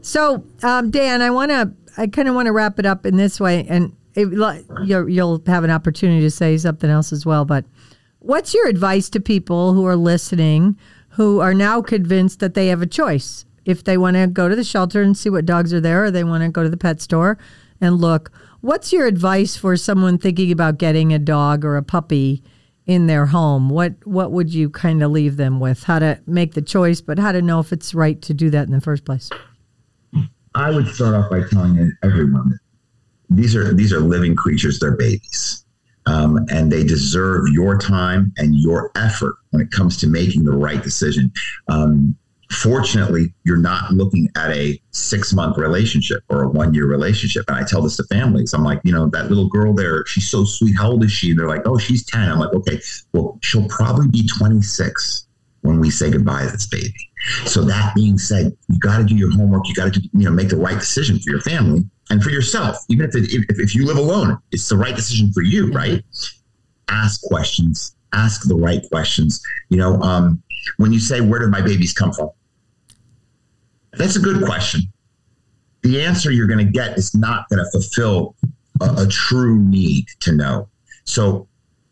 so, um, Dan, I want to, I kind of want to wrap it up in this way, and it, you'll, you'll have an opportunity to say something else as well. But what's your advice to people who are listening who are now convinced that they have a choice? If they want to go to the shelter and see what dogs are there, or they want to go to the pet store and look, what's your advice for someone thinking about getting a dog or a puppy in their home? What what would you kind of leave them with? How to make the choice, but how to know if it's right to do that in the first place? I would start off by telling everyone these are these are living creatures. They're babies, um, and they deserve your time and your effort when it comes to making the right decision. Um, fortunately, you're not looking at a six month relationship or a one year relationship. And I tell this to families. I'm like, you know, that little girl there, she's so sweet. How old is she? And they're like, oh, she's 10. I'm like, okay, well, she'll probably be 26 when we say goodbye to this baby. So that being said, you got to do your homework. You got to, you know, make the right decision for your family and for yourself. Even if, it, if if you live alone, it's the right decision for you, right? Ask questions. Ask the right questions. You know, um, when you say, "Where did my babies come from?" That's a good question. The answer you're going to get is not going to fulfill a, a true need to know. So,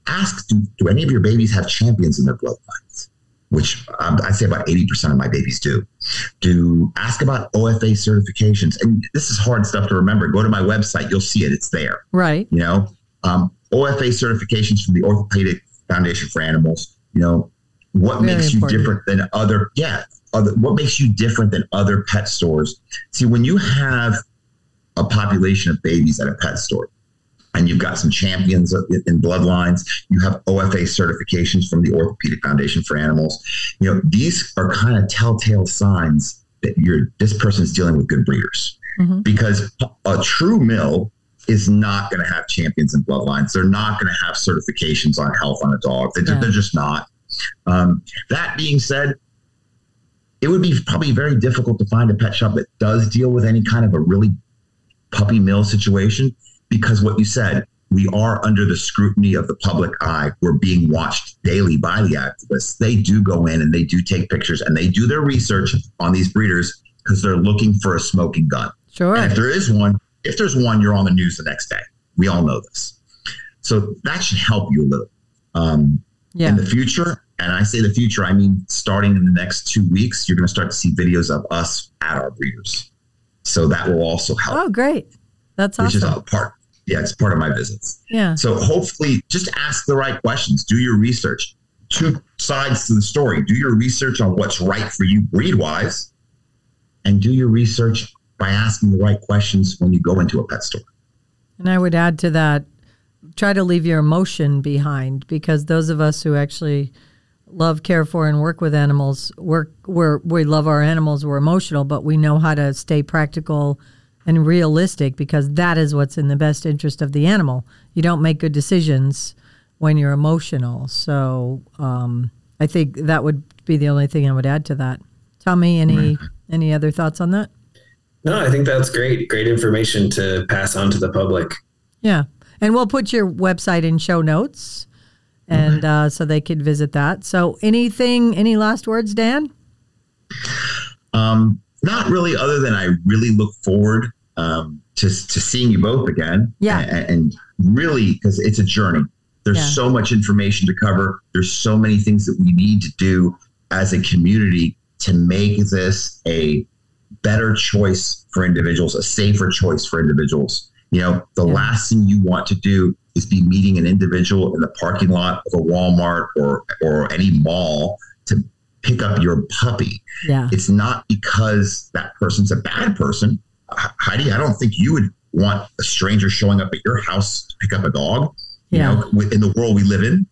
ask: do, do any of your babies have champions in their bloodlines? Which I'd say about 80% of my babies do. Do ask about OFA certifications. And this is hard stuff to remember. Go to my website, you'll see it. It's there. Right. You know, um, OFA certifications from the Orthopedic Foundation for Animals. You know, what Very makes important. you different than other, yeah, other, what makes you different than other pet stores? See, when you have a population of babies at a pet store, and you've got some champions in in bloodlines. You have OFA certifications from the Orthopedic Foundation for Animals. You know, these are kind of telltale signs that you're this person's dealing with good breeders Mhm. because a true mill is not going to have champions in bloodlines. They're not going to have certifications on health on a dog. They're, Yeah. they're just not. Um, that being said, it would be probably very difficult to find a pet shop that does deal with any kind of a really puppy mill situation because what you said, we are under the scrutiny of the public eye. We're being watched daily by the activists. They do go in and they do take pictures and they do their research on these breeders because they're looking for a smoking gun. Sure. And if there is one, if there's one, you're on the news the next day. We all know this. So that should help you a little. Um, Yeah. in the future, and I say the future, I mean starting in the next two weeks, you're going to start to see videos of us at our breeders. So that will also help, Oh, great. That's which is awesome. a part. Yeah, it's part of my visits. Yeah. So hopefully, just ask the right questions. Do your research. Two sides to the story. Do your research on what's right for you breed wise, and do your research by asking the right questions when you go into a pet store. And I would add to that, try to leave your emotion behind because those of us who actually love, care for, and work with animals, work, we're, we love our animals, we're emotional, but we know how to stay practical and realistic because that is what's in the best interest of the animal. You don't make good decisions when you're emotional. So um, I think that would be the only thing I would add to that. Tommy, any any other thoughts on that? No, I think that's great. Great information to pass on to the public. Yeah. And we'll put your website in show notes and uh, so they could visit that. So anything, any last words, Dan? Um, not really, other than I really look forward um, to, to seeing you both again. Yeah. And, and really, because it's a journey. There's Yeah. so much information to cover. There's so many things that we need to do as a community to make this a better choice for individuals, a safer choice for individuals. You know, the Yeah. last thing you want to do is be meeting an individual in the parking lot of a Walmart or or any mall pick up your puppy. Yeah. It's not because that person's a bad person. Heidi, I don't think you would want a stranger showing up at your house to pick up a dog. You Yeah. know, within the world we live in.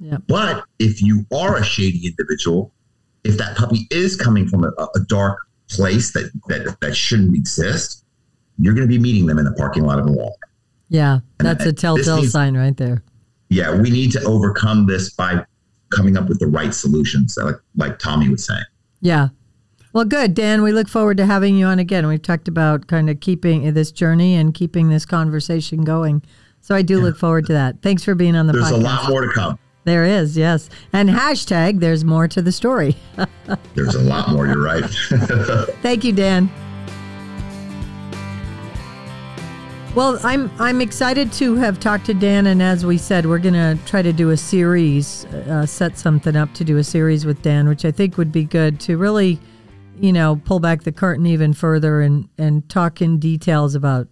Yeah. But if you are a shady individual, if that puppy is coming from a, a dark place that, that that shouldn't exist, you're going to be meeting them in the parking lot of a Walmart. Yeah. And That's a telltale needs- sign right there. Yeah, we need to overcome this by coming up with the right solutions, like like Tommy was saying. Yeah. Well, good, Dan. We look forward to having you on again. We've talked about kind of keeping uh, this journey and keeping this conversation going. So I do look forward to that. Thanks for being on the There's podcast. a lot more to come. There is, yes. And hashtag there's more to the story. [laughs] There's a lot more. You're right. [laughs] Thank you, Dan. Well, I'm I'm excited to have talked to Dan, and as we said, we're gonna try to do a series, uh, set something up to do a series with Dan, which I think would be good to really, you know, pull back the curtain even further and and talk in details about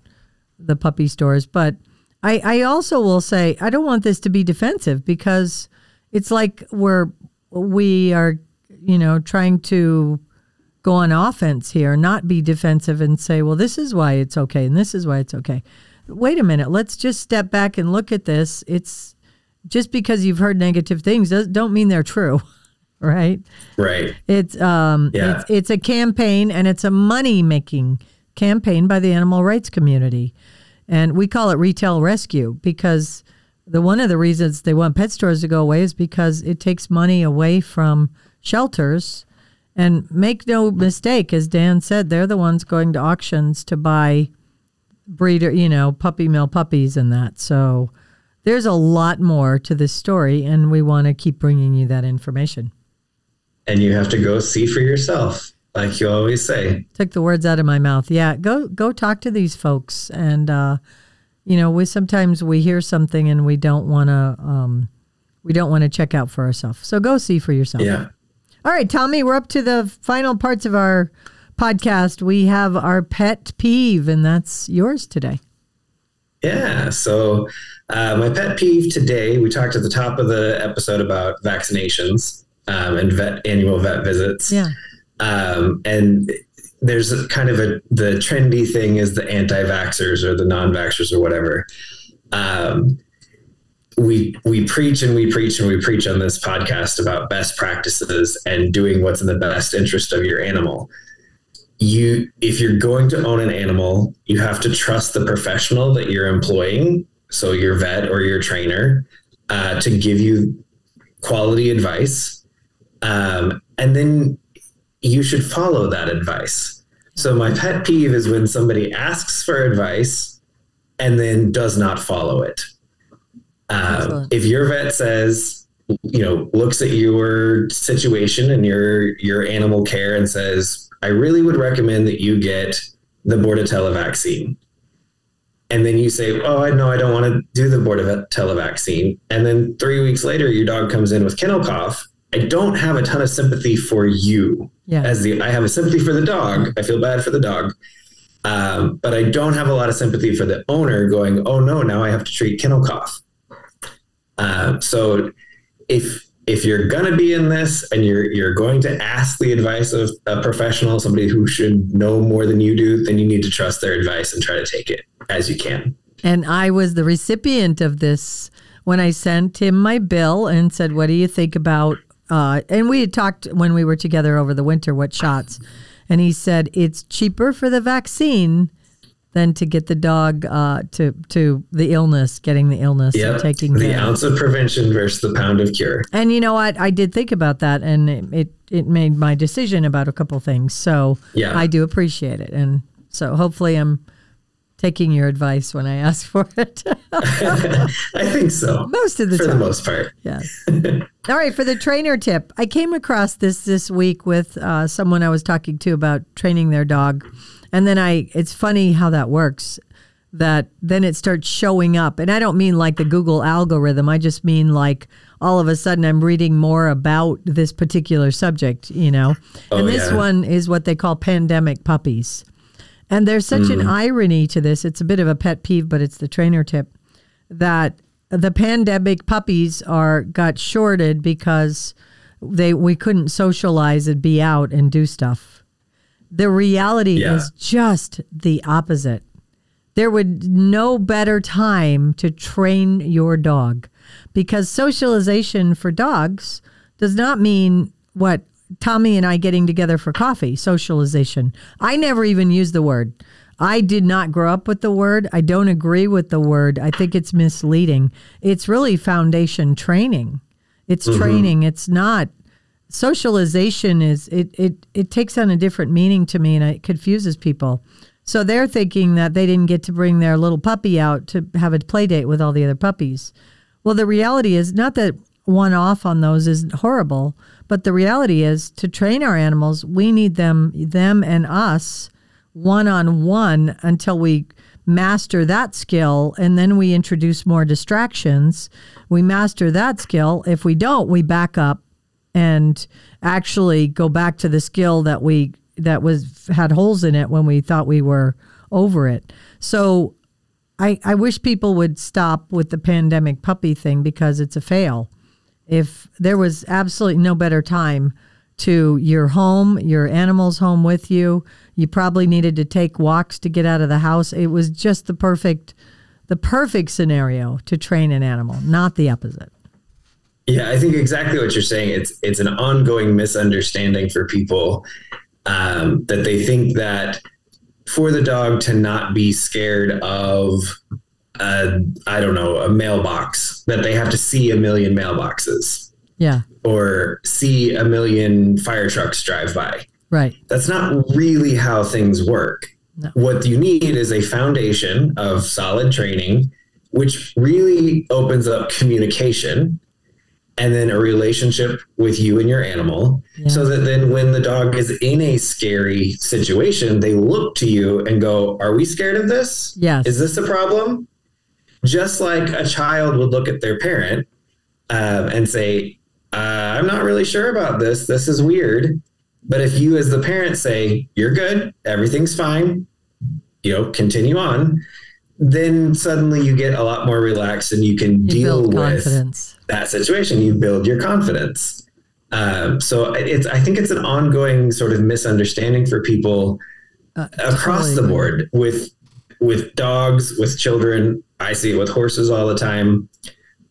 the puppy stores. But I I also will say I don't want this to be defensive because it's like we're we are you know trying to go on offense here, not be defensive and say, well, this is why it's okay and this is why it's okay. Wait a minute. Let's just step back and look at this. It's just because you've heard negative things don't mean they're true, [laughs] right? Right. It's um Yeah. it's, it's a campaign and it's a money making campaign by the animal rights community. And we call it retail rescue because the one of the reasons they want pet stores to go away is because it takes money away from shelters. And make no mistake, as Dan said, they're the ones going to auctions to buy breeder, you know, puppy mill puppies and that. So there's a lot more to this story, and we want to keep bringing you that information. And you have to go see for yourself, like you always say. took the words out of my mouth. Yeah, go go talk to these folks, and uh, you know, we sometimes we hear something and we don't want to um, we don't want to check out for ourselves. So go see for yourself. Yeah. All right, Tommy, we're up to the final parts of our podcast. We have our pet peeve, and that's yours today. Yeah. So, uh, my pet peeve today, we talked at the top of the episode about vaccinations um, and vet annual vet visits. Yeah. Um, and there's kind of a the trendy thing is the anti-vaxxers or the non-vaxxers or whatever. Um, we we preach and we preach and we preach on this podcast about best practices and doing what's in the best interest of your animal. You if you're going to own an animal, you have to trust the professional that you're employing, so your vet or your trainer, uh, to give you quality advice, um, and then you should follow that advice. So my pet peeve is when somebody asks for advice and then does not follow it. Um, if your vet says, you know, looks at your situation and your your animal care and says, "I really would recommend that you get the Bordetella vaccine," and then you say, "Oh, I know I don't want to do the Bordetella vaccine," and then three weeks later your dog comes in with kennel cough. I don't have a ton of sympathy for you Yeah. as the I have a sympathy for the dog. I feel bad for the dog. Um, but I don't have a lot of sympathy for the owner going, oh no, now I have to treat kennel cough. Um, so if if you're gonna be in this and you're you're going to ask the advice of a professional, somebody who should know more than you do, then you need to trust their advice and try to take it as you can. And I was the recipient of this when I sent him my bill and said, What do you think about? Uh, and we had talked when we were together over the winter what shots. And he said, It's cheaper for the vaccine than to get the dog uh, to, to the illness, getting the illness and taking the care. ounce of prevention versus the pound of cure. And you know what? I did think about that, and it, it, it made my decision about a couple things. So Yeah. I do appreciate it. And so hopefully I'm taking your advice when I ask for it. [laughs] I think so. Most of the for time. the most part. Yes. [laughs] All right, for the trainer tip, I came across this this week with uh, someone I was talking to about training their dog, and then I. It's funny how that works. That then it starts showing up, and I don't mean like the Google algorithm. I just mean like all of a sudden I'm reading more about this particular subject. You know, Oh, and this yeah. one is what they call pandemic puppies. And there's such an mm. irony to this. It's a bit of a pet peeve, but it's the trainer tip that the pandemic puppies are got shorted because they we couldn't socialize and be out and do stuff. The reality Yeah. is just the opposite. There would no better time to train your dog because socialization for dogs does not mean what Tommy and I getting together for coffee, socialization. I never even used the word. I did not grow up with the word. I don't agree with the word. I think it's misleading. It's really foundation training. It's mm-hmm. training. It's not socialization is it, it it takes on a different meaning to me and it confuses people. So they're thinking that they didn't get to bring their little puppy out to have a play date with all the other puppies. Well, the reality is not that one off on those is horrible, but the reality is to train our animals, we need them them and us one on one until we master that skill and then we introduce more distractions. We master that skill. If we don't, we back up and actually go back to the skill that we that was had holes in it when we thought we were over it. So I, I wish people would stop with the pandemic puppy thing because it's a fail. If there was absolutely no better time to your home, your animals home with you, you probably needed to take walks to get out of the house. It was just the perfect the perfect scenario to train an animal, not the opposite. Yeah, I think exactly what you're saying. It's it's an ongoing misunderstanding for people um, that they think that for the dog to not be scared of a, I don't know a mailbox that they have to see a million mailboxes Yeah, or see a million fire trucks drive by. right. That's not really how things work. No. What you need is a foundation of solid training, which really opens up communication and then a relationship with you and your animal. Yeah. So that then when the dog is in a scary situation, they look to you and go, Are we scared of this? Yes. Is this a problem? Just like a child would look at their parent um, and say, uh, I'm not really sure about this. This is weird. But if you, as the parent, say, You're good, everything's fine, you know, continue on, then suddenly you get a lot more relaxed and you can You deal with that situation. You build your confidence. Um, so it's, I think it's an ongoing sort of misunderstanding for people Uh, across totally the board with with dogs, with children. I see it with horses all the time.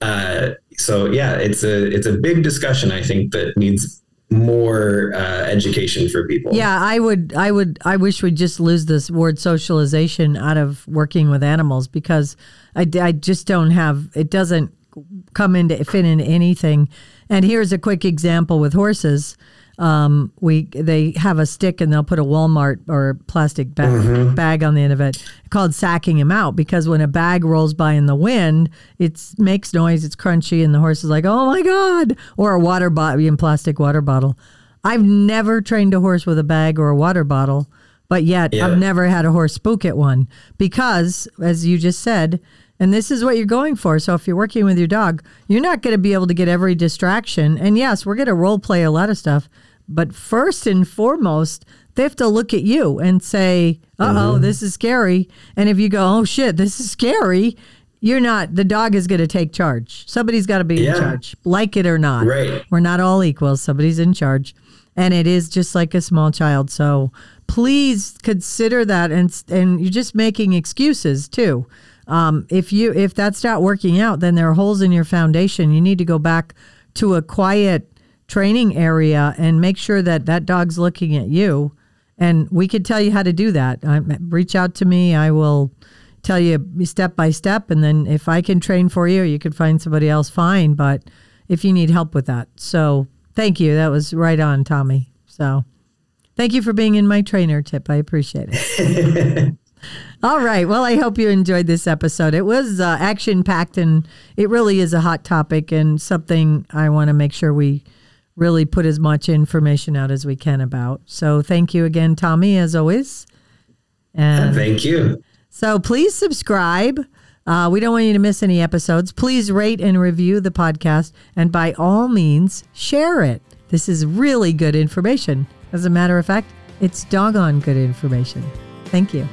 Uh, so yeah, it's a it's a big discussion. I think that needs more uh, education for people. Yeah, I would, I would, I wish we'd just lose this word socialization out of working with animals because I, I just don't have, it doesn't come into, fit into anything. And here's a quick example with horses. Um, we they have a stick and they'll put a Walmart or plastic bag, bag on the end of it called sacking him out because when a bag rolls by in the wind, it makes noise, it's crunchy, and the horse is like, "Oh my god!" Or a water bottle, in plastic water bottle. I've never trained a horse with a bag or a water bottle, but yet Yeah. I've never had a horse spook at one because, as you just said, and this is what you're going for. So if you're working with your dog, you're not going to be able to get every distraction. And yes, we're going to role play a lot of stuff, but first and foremost, they have to look at you and say, "Uh oh, this is scary." And if you go, "Oh shit, this is scary," you're not. The dog is going to take charge. Somebody's got to be Yeah. in charge, like it or not. Right. We're not all equal. Somebody's in charge. And it is just like a small child. So please consider that. And, and you're just making excuses too. Um, if you if that's not working out, then there are holes in your foundation. You need to go back to a quiet training area and make sure that that dog's looking at you. And we could tell you how to do that. Um, reach out to me. I will tell you step by step. And then if I can train for you, you could find somebody else, fine. But if you need help with that. So thank you. That was right on, Tommy. So thank you for being in my trainer tip. I appreciate it. [laughs] All right. Well, I hope you enjoyed this episode. It was uh, action packed and it really is a hot topic and something I want to make sure we really put as much information out as we can about. So thank you again, Tommy, as always. And Thank you. so please subscribe. Uh, we don't want you to miss any episodes. Please rate and review the podcast. And by all means, share it. This is really good information. As a matter of fact, it's doggone good information. Thank you.